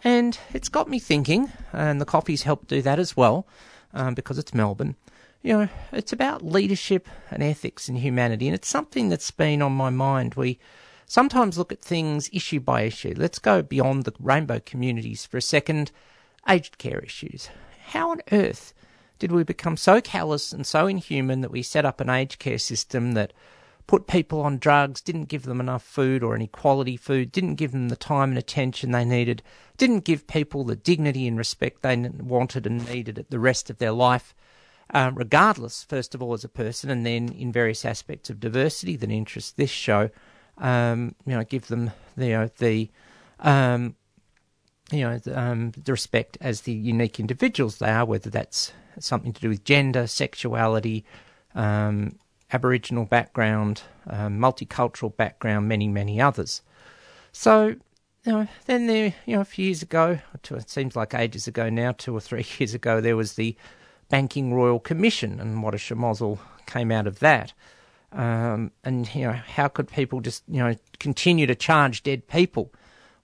And it's got me thinking, and the coffee's helped do that as well, um, because it's Melbourne. You know, it's about leadership and ethics and humanity, and it's something that's been on my mind. We sometimes look at things issue by issue. Let's go beyond the rainbow communities for a second. Aged care issues. How on earth did we become so callous and so inhuman that we set up an aged care system that put people on drugs, didn't give them enough food or any quality food, didn't give them the time and attention they needed, didn't give people the dignity and respect they wanted and needed at the rest of their life, um, regardless, first of all, as a person, and then in various aspects of diversity that interest this show, um, you know, give them the, you know, the um, you know, the, um, the respect as the unique individuals they are, whether that's something to do with gender, sexuality, um, Aboriginal background, um, multicultural background, many, many others. So you know, then there, you know, a few years ago, it seems like ages ago now, two or three years ago, there was the Banking Royal Commission, and what a schmozzle came out of that. Um, and you know, how could people just you know continue to charge dead people?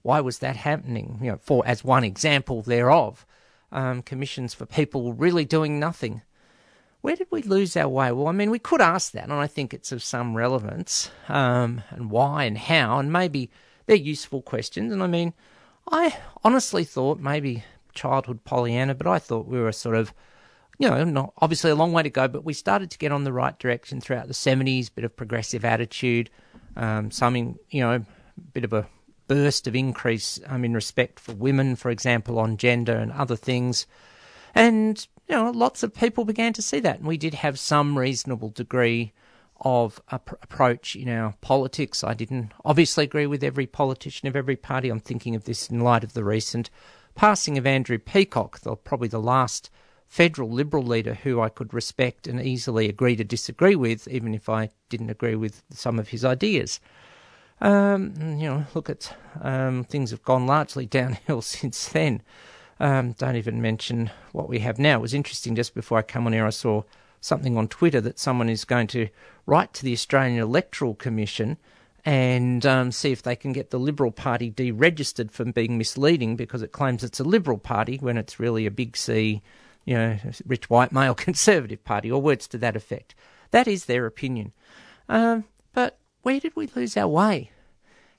Why was that happening? You know, for as one example thereof, um, commissions for people really doing nothing. Where did we lose our way? Well, I mean, we could ask that, and I think it's of some relevance, um, and why and how, and maybe they're useful questions. And I mean, I honestly thought maybe childhood Pollyanna, but I thought we were sort of, you know, not obviously a long way to go, but we started to get on the right direction throughout the seventies. Bit of progressive attitude, um, some you know, bit of a burst of increase um, in respect for women, for example, on gender and other things. And, you know, lots of people began to see that. And we did have some reasonable degree of ap- approach in our politics. I didn't obviously agree with every politician of every party. I'm thinking of this in light of the recent passing of Andrew Peacock, the, probably the last federal Liberal leader who I could respect and easily agree to disagree with, even if I didn't agree with some of his ideas. Um, you know, look at um, things have gone largely downhill since then. Um, don't even mention what we have now. It was interesting just before I come on here, I saw something on Twitter that someone is going to write to the Australian Electoral Commission and um, see if they can get the Liberal Party deregistered from being misleading because it claims it's a Liberal Party when it's really a big C, you know, rich white male Conservative Party, or words to that effect. That is their opinion. Um, but where did we lose our way?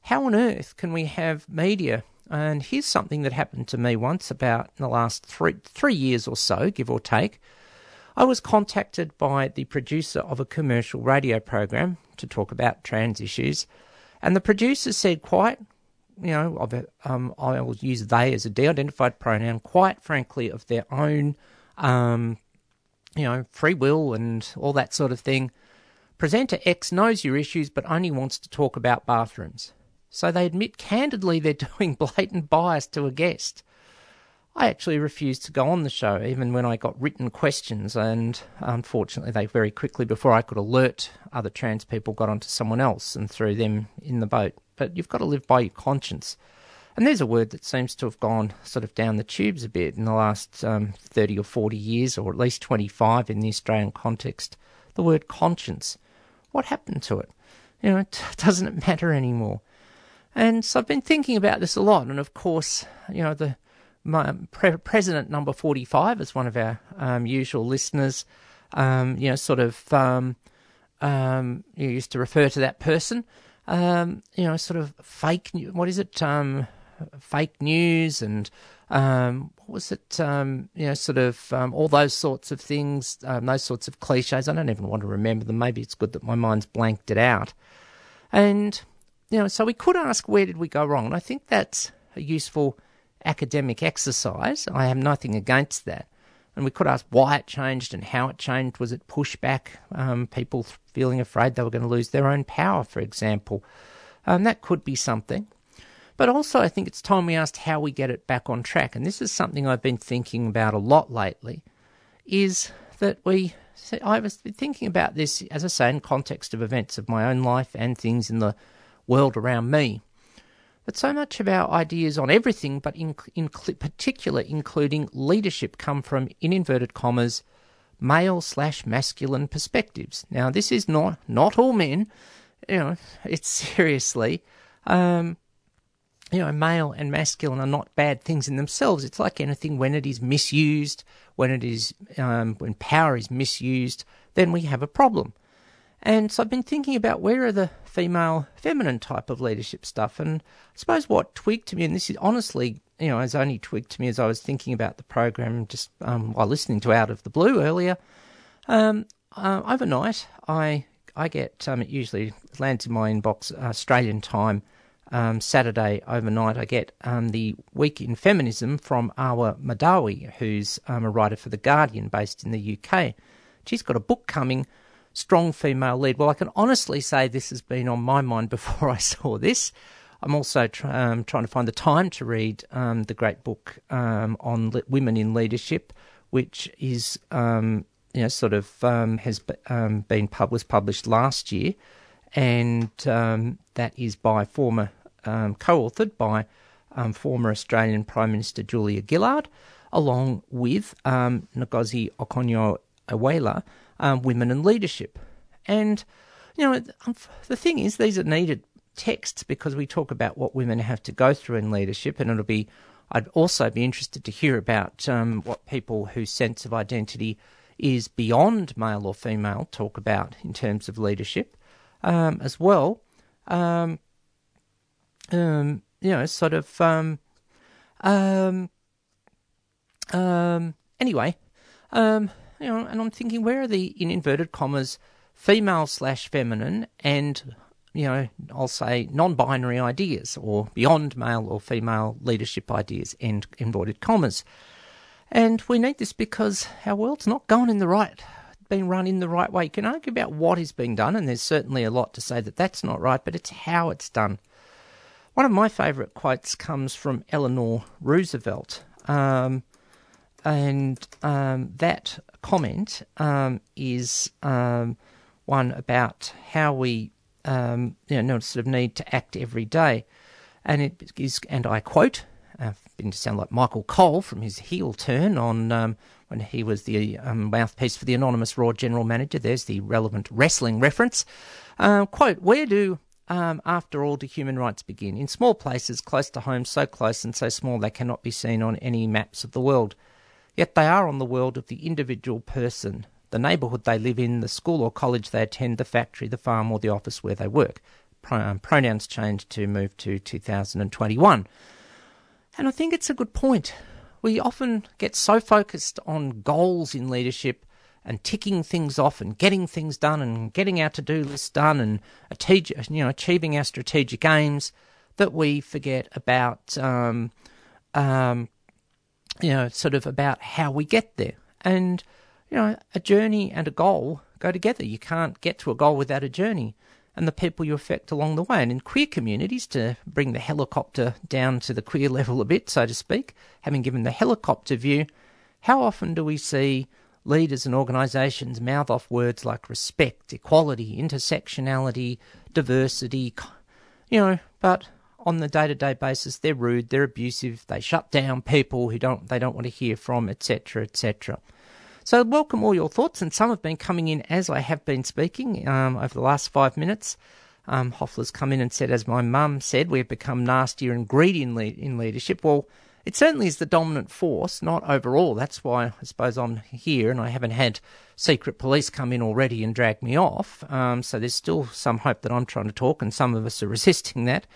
How on earth can we have media? And here's something that happened to me once about in the last three three years or so, give or take. I was contacted by the producer of a commercial radio program to talk about trans issues, and the producer said quite, you know, um, I will use they as a de-identified pronoun, quite frankly, of their own, um, you know, free will and all that sort of thing. Presenter X knows your issues, but only wants to talk about bathrooms. So they admit candidly they're doing blatant bias to a guest. I actually refused to go on the show, even when I got written questions, and unfortunately, they very quickly, before I could alert other trans people, got onto someone else and threw them in the boat. But you've got to live by your conscience. And there's a word that seems to have gone sort of down the tubes a bit in the last um, 30 or 40 years, or at least 25 in the Australian context. The word conscience. What happened to it? You know, doesn't it matter anymore? And so I've been thinking about this a lot. And of course, you know, the my pre- president number 45 is one of our um, usual listeners, um, you know, sort of um, um, you used to refer to that person, um, you know, sort of fake, what is it, um, fake news and um, what was it, um, you know, sort of um, all those sorts of things, um, those sorts of cliches. I don't even want to remember them. Maybe it's good that my mind's blanked it out. And, you know, so we could ask where did we go wrong? And I think that's a useful academic exercise. I have nothing against that. And we could ask why it changed and how it changed. Was it pushback? Um, people feeling afraid they were going to lose their own power, for example. Um, that could be something. But also, I think it's time we asked how we get it back on track. And this is something I've been thinking about a lot lately. Is that we? I was thinking about this, as I say, in context of events of my own life and things in the world around me But so much of our ideas on everything, but in, in particular including leadership, come from, in inverted commas, male slash masculine perspectives. Now, this is not not all men. You know, it's seriously, um, you know, male and masculine are not bad things in themselves. It's like anything when it is misused, when it is um, when power is misused, then we have a problem. And so I've been thinking about where are the female, feminine type of leadership stuff. And I suppose what twigged to me, and this is honestly, you know, has only twigged to me as I was thinking about the program just um, while listening to Out of the Blue earlier. Um, uh, overnight, I I get um, it usually lands in my inbox uh, Australian time. Um, Saturday overnight, I get um, the Week in Feminism from Arwa Mahdawi, who's um, a writer for The Guardian based in the UK. She's got a book coming strong female lead. Well, I can honestly say this has been on my mind before I saw this. I'm also um, trying to find the time to read um, the great book um, on le- women in leadership, which is um, you know sort of um, has um, been pub- was published last year, and that is by former co-authored by um, former Australian Prime Minister Julia Gillard, along with um, Ngozi Okonjo-Iweala, um, Women in Leadership. And, you know, the thing is, these are needed texts because we talk about what women have to go through in leadership, and it'll be. I'd also be interested to hear about um, what people whose sense of identity is beyond male or female talk about in terms of leadership um, as well. Um, um, you know, sort of. Um, um, um, anyway, um, you know, and I'm thinking, where are the in inverted commas female slash feminine and you know, I'll say non-binary ideas or beyond male or female leadership ideas, end inverted commas. And we need this because our world's not going in the right, being run in the right way. You can argue about what is being done, and there's certainly a lot to say that that's not right, but it's how it's done. One of my favourite quotes comes from Eleanor Roosevelt, um, and um, that comment um, is um, one about how we um, you know, sort of need to act every day. And it is, and I quote, uh, didn't sound like Michael Cole from his heel turn on um, when he was the um, mouthpiece for the anonymous Raw general manager. There's the relevant wrestling reference. Uh, quote, where do, um, after all, do human rights begin? In small places, close to home, so close and so small they cannot be seen on any maps of the world. Yet they are on the world of the individual person, the neighbourhood they live in, the school or college they attend, the factory, the farm, or the office where they work. um, pronouns changed to move to 2021. And I think it's a good point. We often get so focused on goals in leadership and ticking things off and getting things done and getting our to-do list done and you know, achieving our strategic aims that we forget about, um, um, you know, sort of about how we get there. And you know, a journey and a goal go together. You can't get to a goal without a journey and the people you affect along the way. And in queer communities, to bring the helicopter down to the queer level a bit, so to speak, having given the helicopter view, how often do we see leaders and organisations mouth off words like respect, equality, intersectionality, diversity, you know, but on the day-to-day basis they're rude, they're abusive, they shut down people who don't they don't want to hear from, etc., etc. So, welcome all your thoughts, and some have been coming in as I have been speaking um, over the last five minutes. Um, Hoffler's come in and said, as my mum said, we've become nastier and greedy in, le- in leadership. Well, it certainly is the dominant force, not overall. That's why I suppose I'm here and I haven't had secret police come in already and drag me off. Um, so there's still some hope that I'm trying to talk, and some of us are resisting that.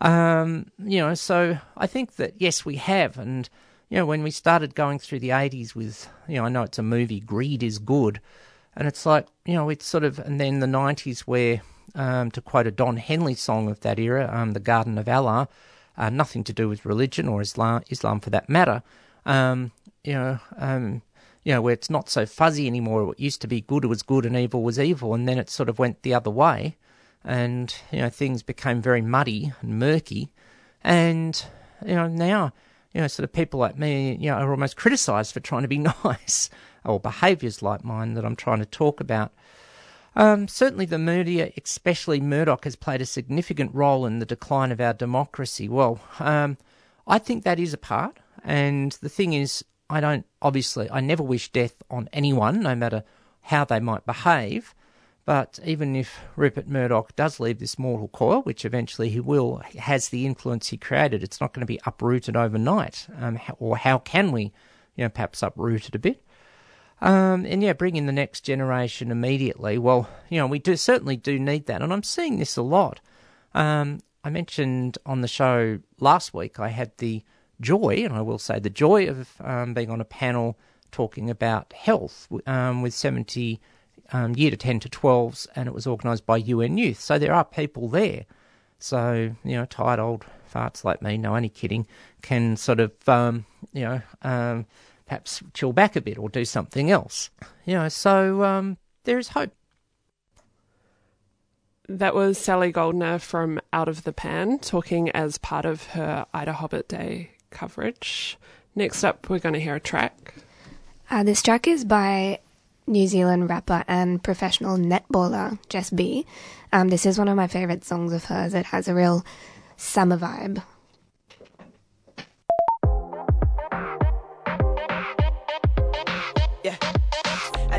Um, you know, so I think that yes, we have, and you know, when we started going through the 80s with, you know, I know it's a movie, Greed is Good. And it's like, you know, it's sort of, and then the 90s where, um, to quote a Don Henley song of that era, um, The Garden of Allah, uh, nothing to do with religion or Islam, Islam for that matter, um, you know, um, you know, where it's not so fuzzy anymore. It used to be good was good and evil was evil, and then it sort of went the other way, and you know, things became very muddy and murky, and you know, now you know, sort of people like me, you know, are almost criticised for trying to be nice, or behaviours like mine that I'm trying to talk about. Um, certainly, the media, especially Murdoch, has played a significant role in the decline of our democracy. Well, um, I think that is a part. And the thing is, I don't, obviously, I never wish death on anyone, no matter how they might behave. But even if Rupert Murdoch does leave this mortal coil, which eventually he will, has the influence he created, it's not going to be uprooted overnight. Um, or how can we, you know, perhaps uproot it a bit? Um, and yeah, bring in the next generation immediately. Well, you know, we do certainly do need that, and I'm seeing this a lot. Um, I mentioned on the show last week I had the joy, and I will say the joy of um, being on a panel talking about health um, with 70 um, year to 10 to 12s, and it was organised by UN Youth. So there are people there. So, you know, tired old farts like me, no, only kidding, can sort of, um, you know, perhaps chill back a bit or do something else. You know, so um, there is hope. That was Sally Goldner from Out of the Pan talking as part of her IDAHOBIT Day coverage. Next up, we're going to hear a track. Uh, this track is by New Zealand rapper and professional netballer Jess B. Um, this is one of my favorite songs of hers. It has a real summer vibe.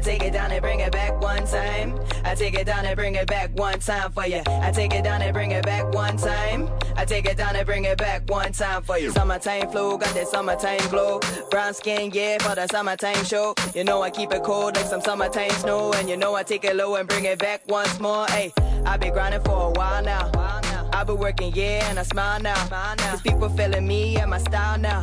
Take it down and bring it back one time. I take it down and bring it back one time for you. I take it down and bring it back one time. I take it down and bring it back one time for you. Summertime flu, got that summertime glow. Brown skin, yeah, for the summertime show. You know I keep it cold like some summertime snow. And you know I take it low and bring it back once more. Hey, I've been grinding for a while now. I've been working, yeah, and I smile now. Cause people feeling me and my style now.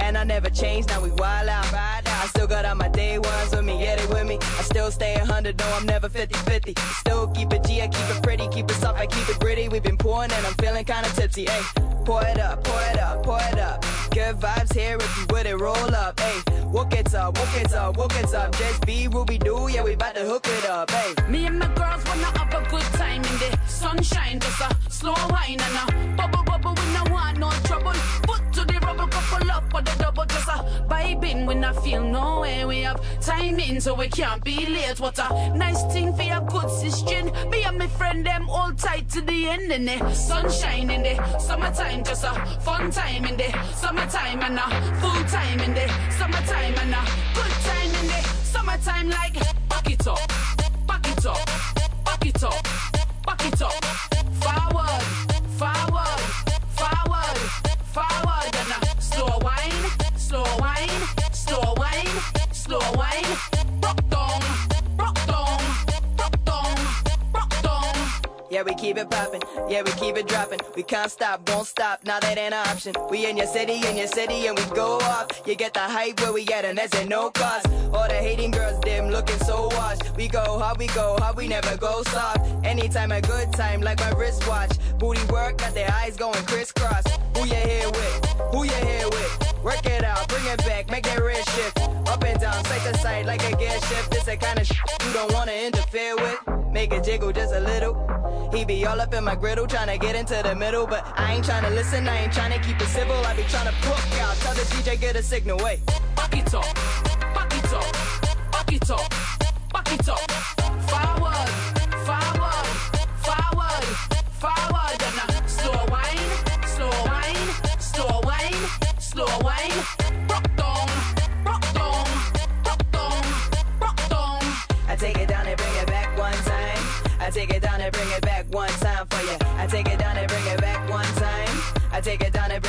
And I never changed, now we wild out. I still got all my day ones with me, yeah, they with me. I still stay 100, no, I'm never 50 50. Still keep it G, I keep it pretty, keep it soft, I keep it gritty. We've been pouring and I'm feeling kinda tipsy, hey. Pour it up, pour it up, pour it up. Good vibes here if you with it, roll up, hey. Woke it up, woke it up, woke it up. Just be Ruby Doo, yeah, we bout to hook it up, hey. Me and my girls wanna have a good time in the sunshine, just a slow wine and a bubble bubble. We no want no trouble. Foot to the rubber, couple up for the double, just a vibing. When I feel no way, we have timing, so we can't be late. What a nice thing for your good sister. Me and my friend them all tight to the end in the sunshine in the summertime, just a fun time in the summertime and a full time in the summertime and a good time in the summertime. Like back it up, back it up, back it up, back it up, forward, forward, forward, forward, and a slow wine, slow wine, slow wine, slow wine, Yeah, we keep it poppin', yeah, we keep it droppin'. We can't stop, won't stop, now that ain't an option. We in your city, in your city, and we go off. You get the hype where we at, and that's at no cost. All the hating girls, them looking so washed. We go hard, we go hard, we never go soft. Anytime a good time, like my wristwatch. Booty work, got their eyes going crisscross. Who you here with? Who you here with? Work it out, bring it back, make that wrist shift. Up and down, side to side, like a gear shift. This the kind of shit you don't wanna interfere with. Make it jiggle just a little. He be all up in my griddle, tryna get into the middle. But I ain't tryna listen, I ain't tryna keep it civil. I be tryna book out. Tell the DJ, get a signal, wait. Back it up, back it up, back it up,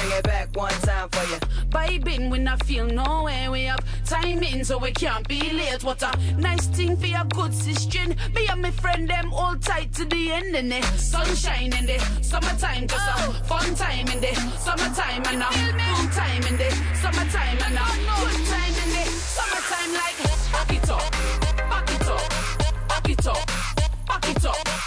bring it back one time for you. Vibing when I feel no way. We have timing so we can't be late. What a nice thing for your good sister. Me and my friend them all tight to the end in the sunshine in the summertime. Just a oh. fun time in the summertime and a full time in the summertime and a oh, good time in the summertime. Like back it up, back it up, back it up, back it up.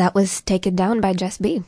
That was taken down by Jess B.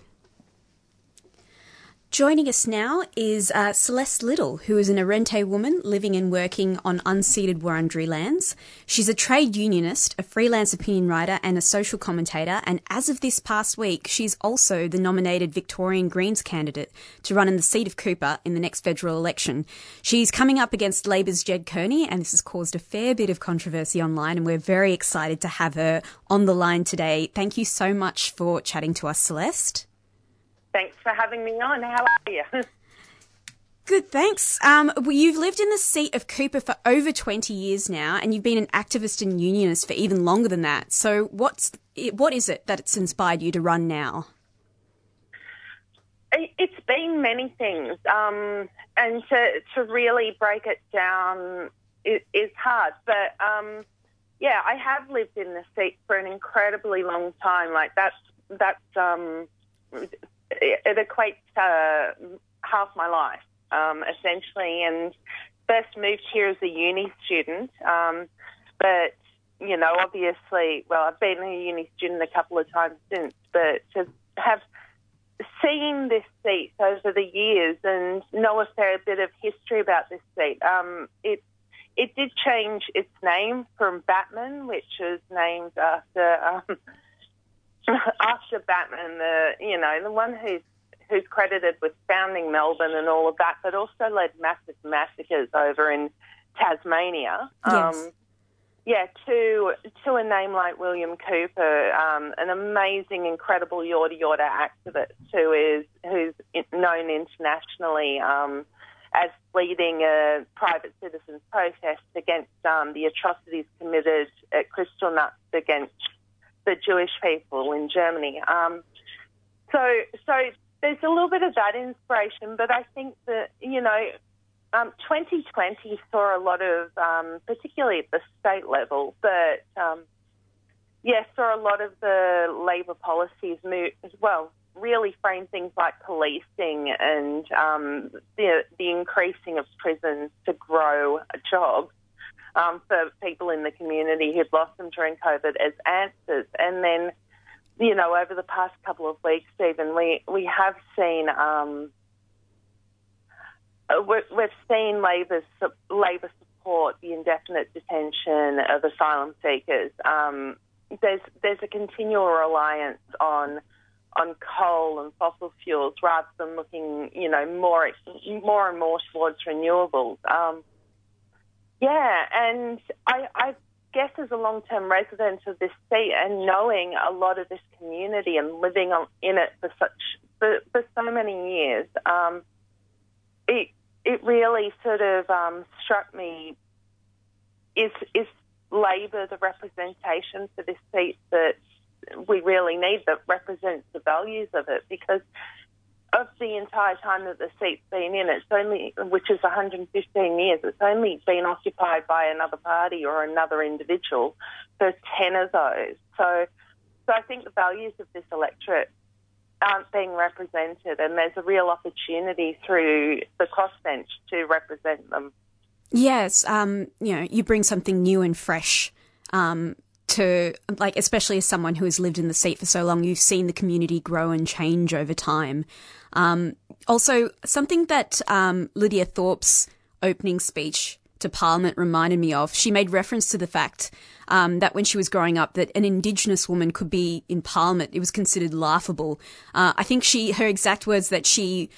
Joining us now is uh, Celeste Liddle, who is an Arrernte woman living and working on unceded Wurundjeri lands. She's a trade unionist, a freelance opinion writer, and a social commentator. And as of this past week, she's also the nominated Victorian Greens candidate to run in the seat of Cooper in the next federal election. She's coming up against Labor's Ged Kearney, and this has caused a fair bit of controversy online. And we're very excited to have her on the line today. Thank you so much for chatting to us, Celeste. Thanks for having me on. How are you? Good, thanks. Um, well, you've lived in the seat of Cooper for over 20 years now, and you've been an activist and unionist for even longer than that. So, what's what is it that it's inspired you to run now? It- It's been many things, um, and to to really break it down is, is hard. But um, yeah, I have lived in the seat for an incredibly long time. Like that's that's um, it, equates to half my life um, essentially. And first moved here as a uni student, um, but you know, obviously, well, I've been a uni student a couple of times since, but to have seen this seat over the years and know a fair bit of history about this seat, um, it it did change its name from Batman, which was named after um, after Batman, the you know the one who's who's credited with founding Melbourne and all of that, but also led massive massacres over in Tasmania. Yes. Um, yeah, to to a name like William Cooper, um, an amazing, incredible Yorta Yorta activist who is who's known internationally um, as leading a private citizens protest against um, the atrocities committed at Kristallnacht against the Jewish people in Germany. Um, so, so there's a little bit of that inspiration, but I think that you know um, 2020 saw a lot of, um, particularly at the state level, but um, yes, saw a lot of the Labor policies move as well. Really frame things like policing and um, the the increasing of prisons to grow jobs um, for people in the community who'd lost them during COVID as answers, and then you know over the past couple of weeks, Stephen, we we have seen. Um, uh, we- we've seen Labor's su- Labor support the indefinite detention of asylum seekers. Um, there's there's a continual reliance on on coal and fossil fuels rather than looking, you know, more more and more towards renewables. Um, yeah, and I, I guess as a long-term resident of this seat and knowing a lot of this community and living in it for such for, for so many years, um, it it really sort of um, struck me. Is is Labor the representation for this seat that we really need that represents the values of it? Because of the entire time that the seat's been in, it's only, which is 115 years, it's only been occupied by another party or another individual for 10 of those. So, so I think the values of this electorate aren't being represented, and there's a real opportunity through the crossbench to represent them. Yes, um, you know, you bring something new and fresh um, to, like, especially as someone who has lived in the seat for so long, you've seen the community grow and change over time. Um, also, something that um, Lydia Thorpe's opening speech to Parliament reminded me of, she made reference to the fact um, that when she was growing up, that an Indigenous woman could be in Parliament, it was considered laughable. Uh, I think she, her exact words that she,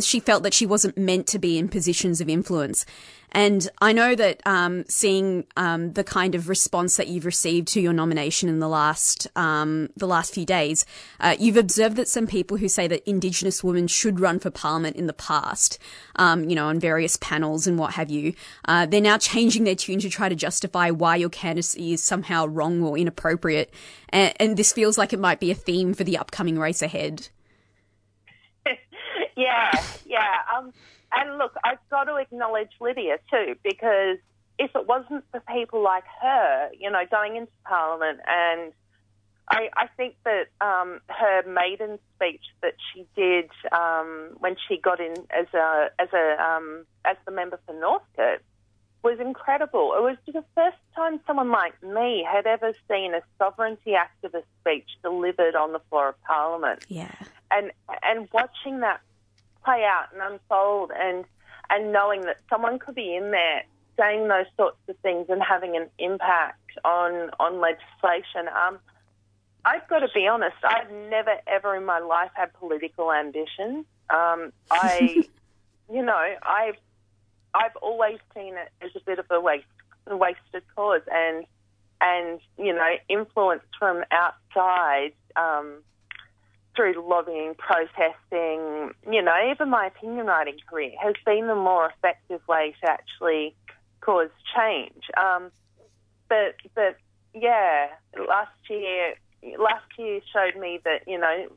she felt that she wasn't meant to be in positions of influence. And I know that um, seeing um, the kind of response that you've received to your nomination in the last um, the last few days, uh, you've observed that some people who say that Indigenous women should run for Parliament in the past, um, you know, on various panels and what have you, uh, they're now changing their tune to try to justify why your candidacy is somehow wrong or inappropriate. And, and this feels like it might be a theme for the upcoming race ahead. yeah, yeah. Um, and look, I've got to acknowledge Lydia too, because if it wasn't for people like her, you know, going into Parliament, and I, I think that um, her maiden speech that she did um, when she got in as a as a um, as the member for Northcote was incredible. It was the first time someone like me had ever seen a sovereignty activist speech delivered on the floor of Parliament Yeah. and and watching that play out and unfold and and knowing that someone could be in there saying those sorts of things and having an impact on on legislation. Um, I've got to be honest. I've never ever in my life had political ambition. Um, I, you know, I've I've always seen it as a bit of a waste a wasted cause and and you know influence from outside. Um, through lobbying, protesting, you know, even my opinion writing career has been the more effective way to actually cause change. Um, but, but yeah, last year, last year showed me that you know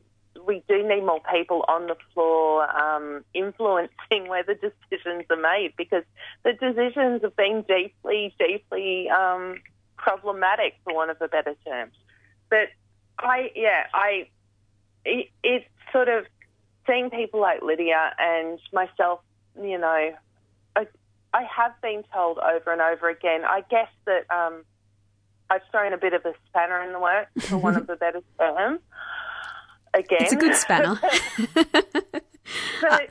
we do need more people on the floor um, influencing where the decisions are made because the decisions have been deeply, deeply um, problematic, for want of a better term. But I, yeah, I it, it's sort of seeing people like Lydia and myself, you know, I, I have been told over and over again. I guess that um, I've thrown a bit of a spanner in the works, for want of a better term. again. It's a good spanner. but,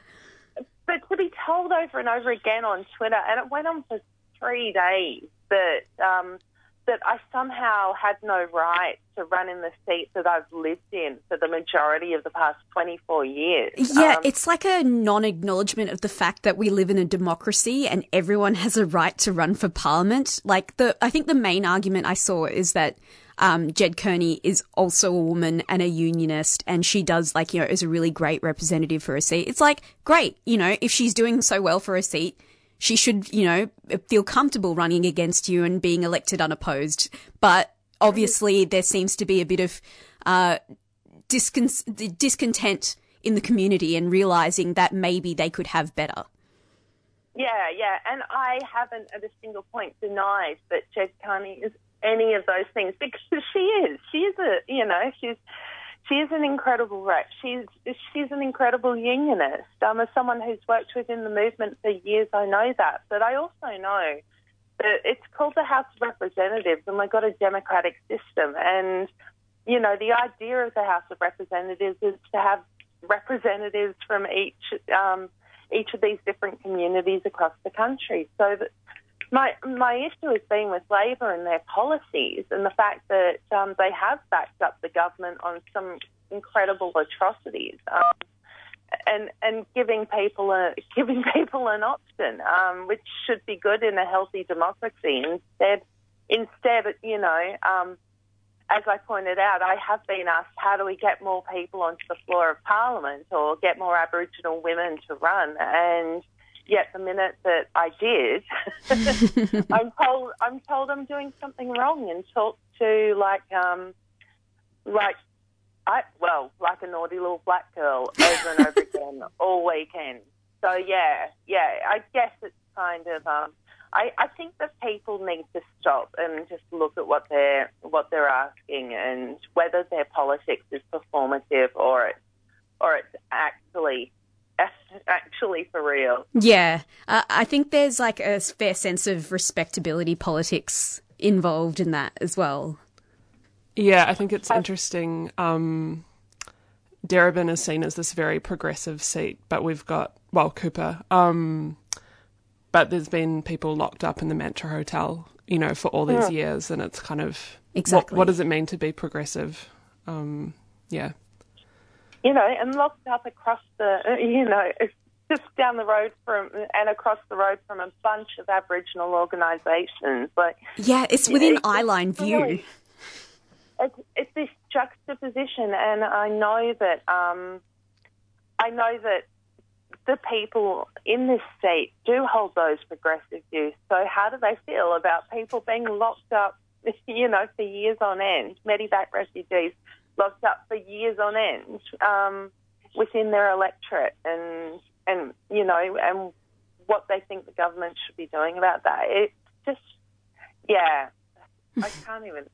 but to be told over and over again on Twitter, and it went on for three days, that um, that I somehow had no right to run in the seat that I've lived in for the majority of the past 24 years. Yeah, Um, it's like a non acknowledgement of the fact that we live in a democracy and everyone has a right to run for parliament. Like the I think the main argument I saw is that um, Ged Kearney is also a woman and a unionist and she does like, you know, is a really great representative for a seat. It's like, great, you know, if she's doing so well for a seat, she should, you know, feel comfortable running against you and being elected unopposed. But obviously, there seems to be a bit of uh, discon- discontent in the community and realizing that maybe they could have better. Yeah, yeah, and I haven't at a single point denied that Ged Kearney is any of those things because she is. She is a, you know, she's she is an incredible rep. She's she's an incredible unionist. Um, as someone who's worked within the movement for years, I know that. But I also know that it's called the House of Representatives, and we've got a democratic system. And you know, the idea of the House of Representatives is to have representatives from each um, each of these different communities across the country. So that my my issue has been with Labor and their policies and the fact that um, they have backed up the government on some incredible atrocities. Um, and and giving people a giving people an option, um, which should be good in a healthy democracy. Instead, instead, you know, um, as I pointed out, I have been asked, how do we get more people onto the floor of Parliament or get more Aboriginal women to run? And yet, the minute that I did, I'm told I'm told I'm doing something wrong and talked to like um, like I well like a naughty little black girl over and over again all weekend. So yeah, yeah, I guess it's kind of um, I, I think that people need to stop and just look at what they're what they're asking and whether their politics is performative or it's or it's actually actually for real. Yeah, uh, I think there's like a fair sense of respectability politics involved in that as well. Yeah, I think it's interesting. Um, Darebin is seen as this very progressive seat, but we've got well Cooper. Um, but there's been people locked up in the Mantra Hotel, you know, for all these Yeah. years, and it's kind of what- Exactly. What, does it mean to be progressive? Um, yeah, You know, and locked up across the you know just down the road from and across the road from a bunch of Aboriginal organisations. Like Yeah, it's within eyeline view. really- it's, it's this juxtaposition, and I know that um, I know that the people in this seat do hold those progressive views. So how do they feel about people being locked up, you know, for years on end, Medevac refugees locked up for years on end um, within their electorate, and and you know, and what they think the government should be doing about that? It's just, yeah, I can't even.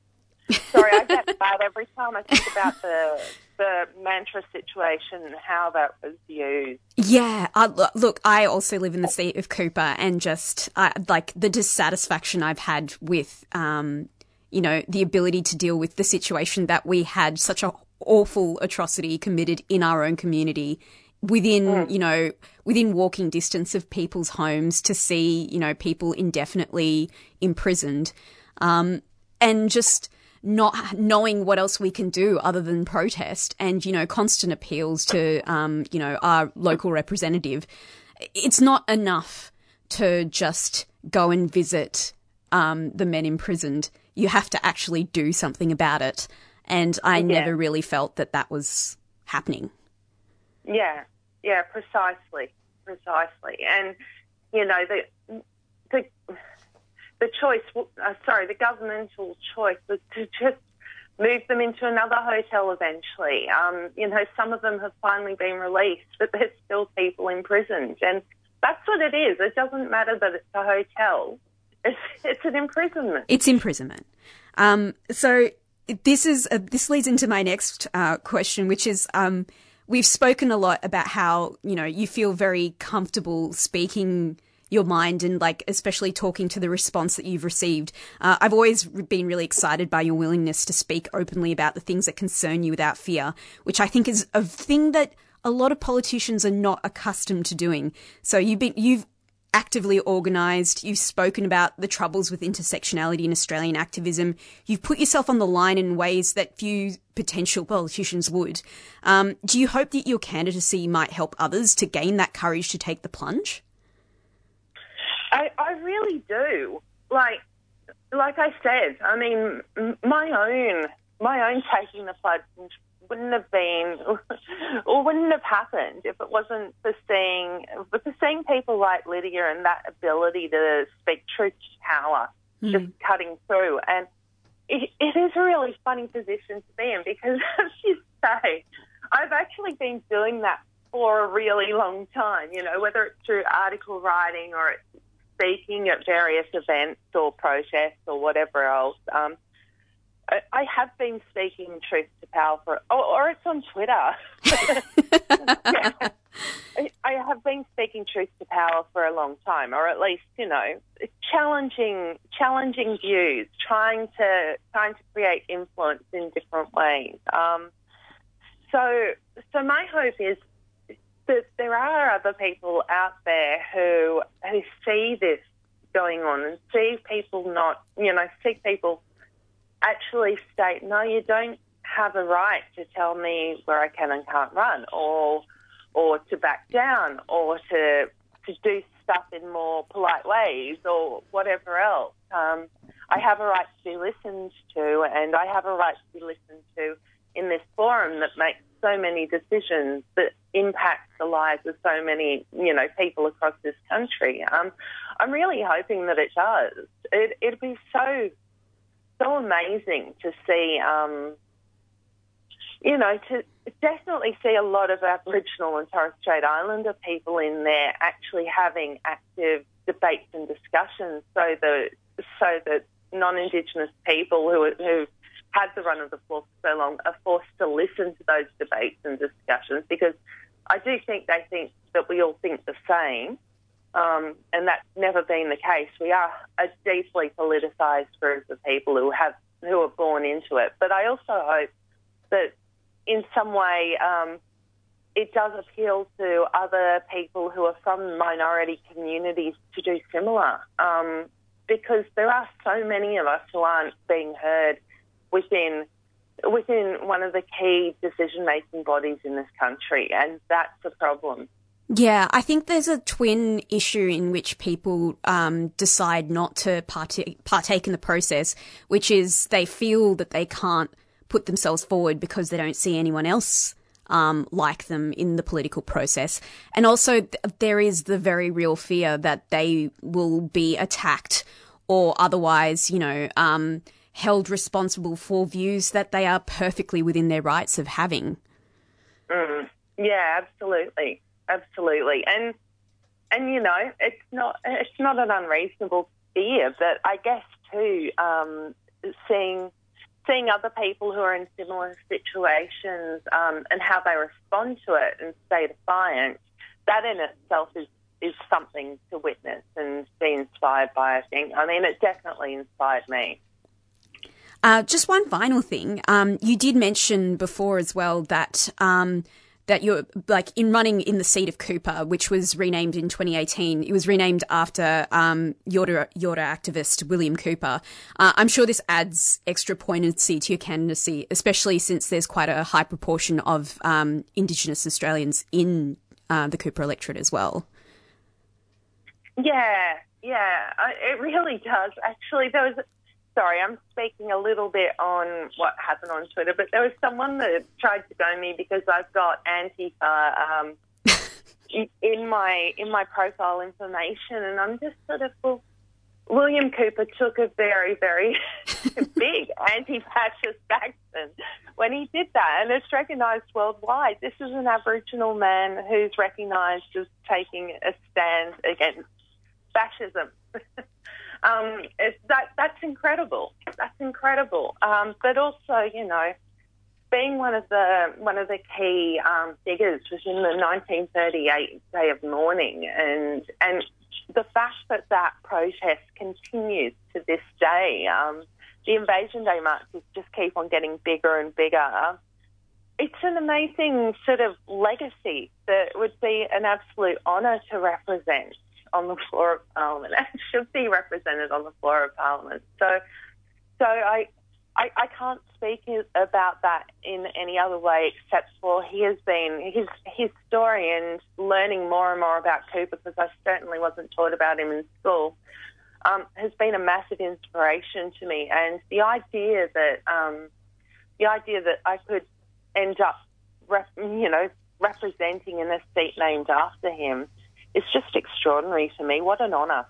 Sorry, I get bad every time I think about the the mantra situation and how that was used. Yeah, I, look, I also live in the seat of Cooper, and just I, like the dissatisfaction I've had with, um, you know, the ability to deal with the situation that we had such a awful atrocity committed in our own community within you know within walking distance of people's homes to see you know people indefinitely imprisoned. Um, and just not knowing what else we can do other than protest and you know constant appeals to um, you know our local representative it's not enough to just go and visit um, the men imprisoned you have to actually do something about it and i Yeah. never really felt that that was happening Yeah, yeah, precisely, precisely. And you know the the the choice. Uh, sorry, the governmental choice was to just move them into another hotel eventually. Um, you know, some of them have finally been released, but there's still people imprisoned, and that's what it is. It doesn't matter that it's a hotel. It's, it's an imprisonment. It's imprisonment. Um, so this is uh, this leads into my next uh, question, which is um, we've spoken a lot about how you know you feel very comfortable speaking your mind and like especially talking to the response that you've received. Uh, I've always been really excited by your willingness to speak openly about the things that concern you without fear, which I think is a thing that a lot of politicians are not accustomed to doing. So you've been you've actively organised. You've spoken about the troubles with intersectionality in Australian activism. You've put yourself on the line in ways that few potential politicians would. Um, do you hope that your candidacy might help others to gain that courage to take the plunge? I, I really do. Like, like I said, I mean, my own, my own taking the plunge wouldn't have been, or wouldn't have happened if it wasn't for seeing, for seeing people like Lydia and that ability to speak truth to power, just cutting through. And it, it is a really funny position to be in because, as you say, I've actually been doing that for a really long time. You know, whether it's through article writing or it's speaking at various events or protests or whatever else. Um, I, have been speaking truth to power for, or, or it's on Twitter. I, I have been speaking truth to power for a long time, or at least you know, challenging challenging views, trying to trying to create influence in different ways. Um, so, so my hope is that there are other people out there who who see this going on and see people not, you know, see people actually state, no, you don't have a right to tell me where I can and can't run, or or to back down, or to to do stuff in more polite ways, or whatever else. Um, I have a right to be listened to, and I have a right to be listened to in this forum that makes so many decisions that impact the lives of so many, you know, people across this country. Um, I'm really hoping that it does. It, it'd be so so amazing to see, um, you know, to definitely see a lot of Aboriginal and Torres Strait Islander people in there actually having active debates and discussions, so that so that non-Indigenous people who who had the run of the floor for so long are forced to listen to those debates and discussions because I do think they think that we all think the same. Um, and that's never been the case. We are a deeply politicised group of people who have who are born into it. But I also hope that in some way um, it does appeal to other people who are from minority communities to do similar. Um, because there are so many of us who aren't being heard within within one of the key decision making bodies in this country, and that's a problem. Yeah, I think there's a twin issue in which people um, decide not to partake, partake in the process, which is they feel that they can't put themselves forward because they don't see anyone else um, like them in the political process. And also, th- there is the very real fear that they will be attacked or otherwise, you know, um, held responsible for views that they are perfectly within their rights of having. Mm. Yeah, absolutely, absolutely, and and you know, it's not it's not an unreasonable fear, but I guess too, um, seeing seeing other people who are in similar situations um, and how they respond to it and stay defiant, that in itself is is something to witness and be inspired by. I think. I mean, it definitely inspired me. Uh, just one final thing. Um, you did mention before as well that um, that you're like in running in the seat of Cooper, which was renamed in 2018. It was renamed after um, Yorta, Yorta activist William Cooper. Uh, I'm sure this adds extra poignancy to your candidacy, especially since there's quite a high proportion of um, Indigenous Australians in uh, the Cooper electorate as well. Yeah, yeah, it really does. Actually, there was. Sorry, I'm speaking a little bit on what happened on Twitter, but there was someone that tried to go me because I've got Antifa um, in- in my in my profile information, and I'm just sort of well. William Cooper took a very, very big anti-fascist action when he did that, and it's recognised worldwide. This is an Aboriginal man who's recognised as taking a stand against fascism. um, that that's incredible. That's incredible. Um, but also, you know, being one of the one of the key um, figures was in the 1938 Day of Mourning, and and the fact that that protest continues to this day, um, the Invasion Day marches just keep on getting bigger and bigger. It's an amazing sort of legacy that would be an absolute honour to represent on the floor of Parliament and should be represented on the floor of Parliament. So, so I, I, I can't speak about that in any other way except for he has been his his story and learning more and more about Cooper because I certainly wasn't taught about him in school. Um, has been a massive inspiration to me, and the idea that um, the idea that I could end up, rep, you know, representing in a seat named after him is just extraordinary to me. What an honour!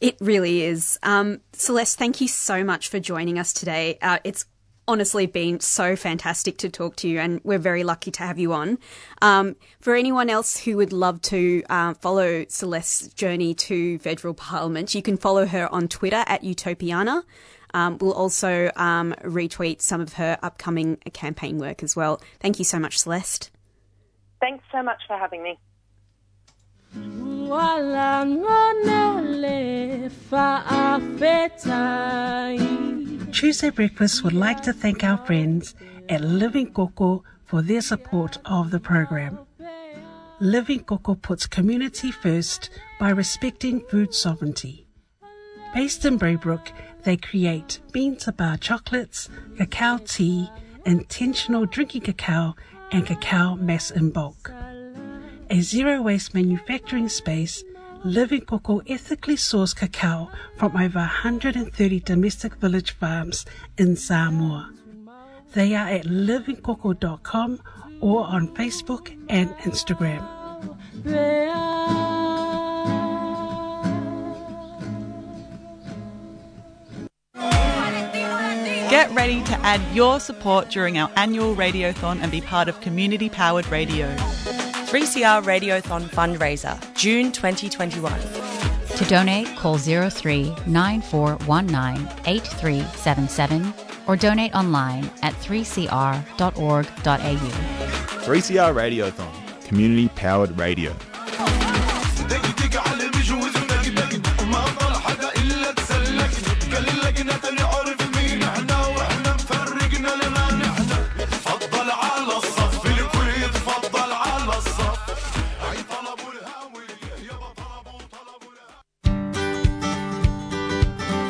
It really is. Um, Celeste, thank you so much for joining us today. Uh, it's honestly been so fantastic to talk to you, and we're very lucky to have you on. Um, for anyone else who would love to uh, follow Celeste's journey to federal parliament, you can follow her on Twitter at Utopiana. Um, we'll also um, retweet some of her upcoming campaign work as well. Thank you so much, Celeste. Thanks so much for having me. Tuesday Breakfast would like to thank our friends at Living Coco for their support of the program. Living Coco puts community first by respecting food sovereignty. Based in Braybrook, they create bean to bar chocolates, cacao tea, intentional drinking cacao, and cacao mass in bulk. A zero waste manufacturing space, Living Coco ethically sourced cacao from over 130 domestic village farms in Samoa. They are at livingcoco.com or on Facebook and Instagram. Get ready to add your support during our annual Radiothon and be part of community powered radio. 3CR Radiothon fundraiser, June 2021. To donate, call 03 9419 8377 or donate online at 3cr.org.au. 3CR Radiothon, community powered radio.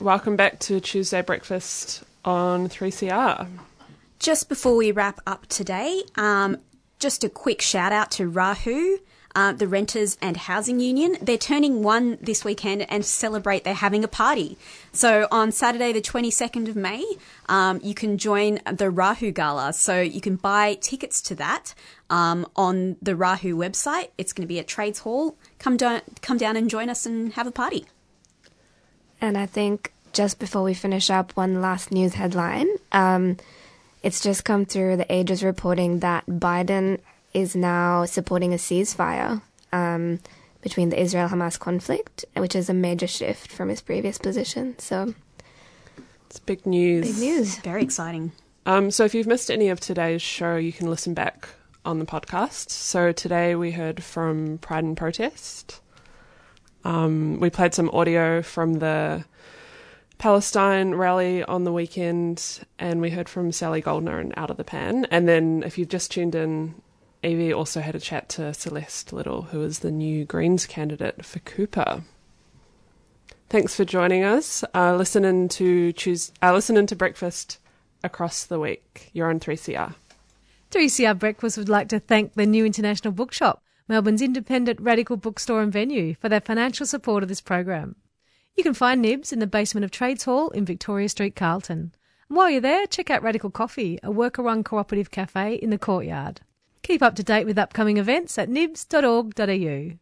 Welcome back to Tuesday Breakfast on 3CR. Just before we wrap up today, um, just a quick shout out to Rahu, uh, the Renters and Housing Union. They're turning one this weekend and celebrate, they're having a party. So on Saturday, the 22nd of May, um, you can join the Rahu Gala. So you can buy tickets to that um, on the Rahu website. It's going to be at Trades Hall. Come down, come down and join us and have a party. And I think just before we finish up, one last news headline. Um, it's just come through. The Age is reporting that Biden is now supporting a ceasefire um, between the Israel Hamas conflict, which is a major shift from his previous position. So It's big news. Big news. Very exciting. Um, so if you've missed any of today's show, you can listen back on the podcast. So today we heard from Pride and Protest. Um, we played some audio from the Palestine rally on the weekend, and we heard from Sally Goldner and Out of the Pan. And then, if you've just tuned in, Evie also had a chat to Celeste Liddle, who is the new Greens candidate for Cooper. Thanks for joining us. Uh, listening to choose, uh, listening to breakfast across the week. You're on 3CR. 3CR Breakfast would like to thank the New International Bookshop, Melbourne's independent radical bookstore and venue, for their financial support of this program. You can find Nibs in the basement of Trades Hall in Victoria Street, Carlton. And while you're there, check out Radical Coffee, a worker-run cooperative cafe in the courtyard. Keep up to date with upcoming events at nibs.org.au.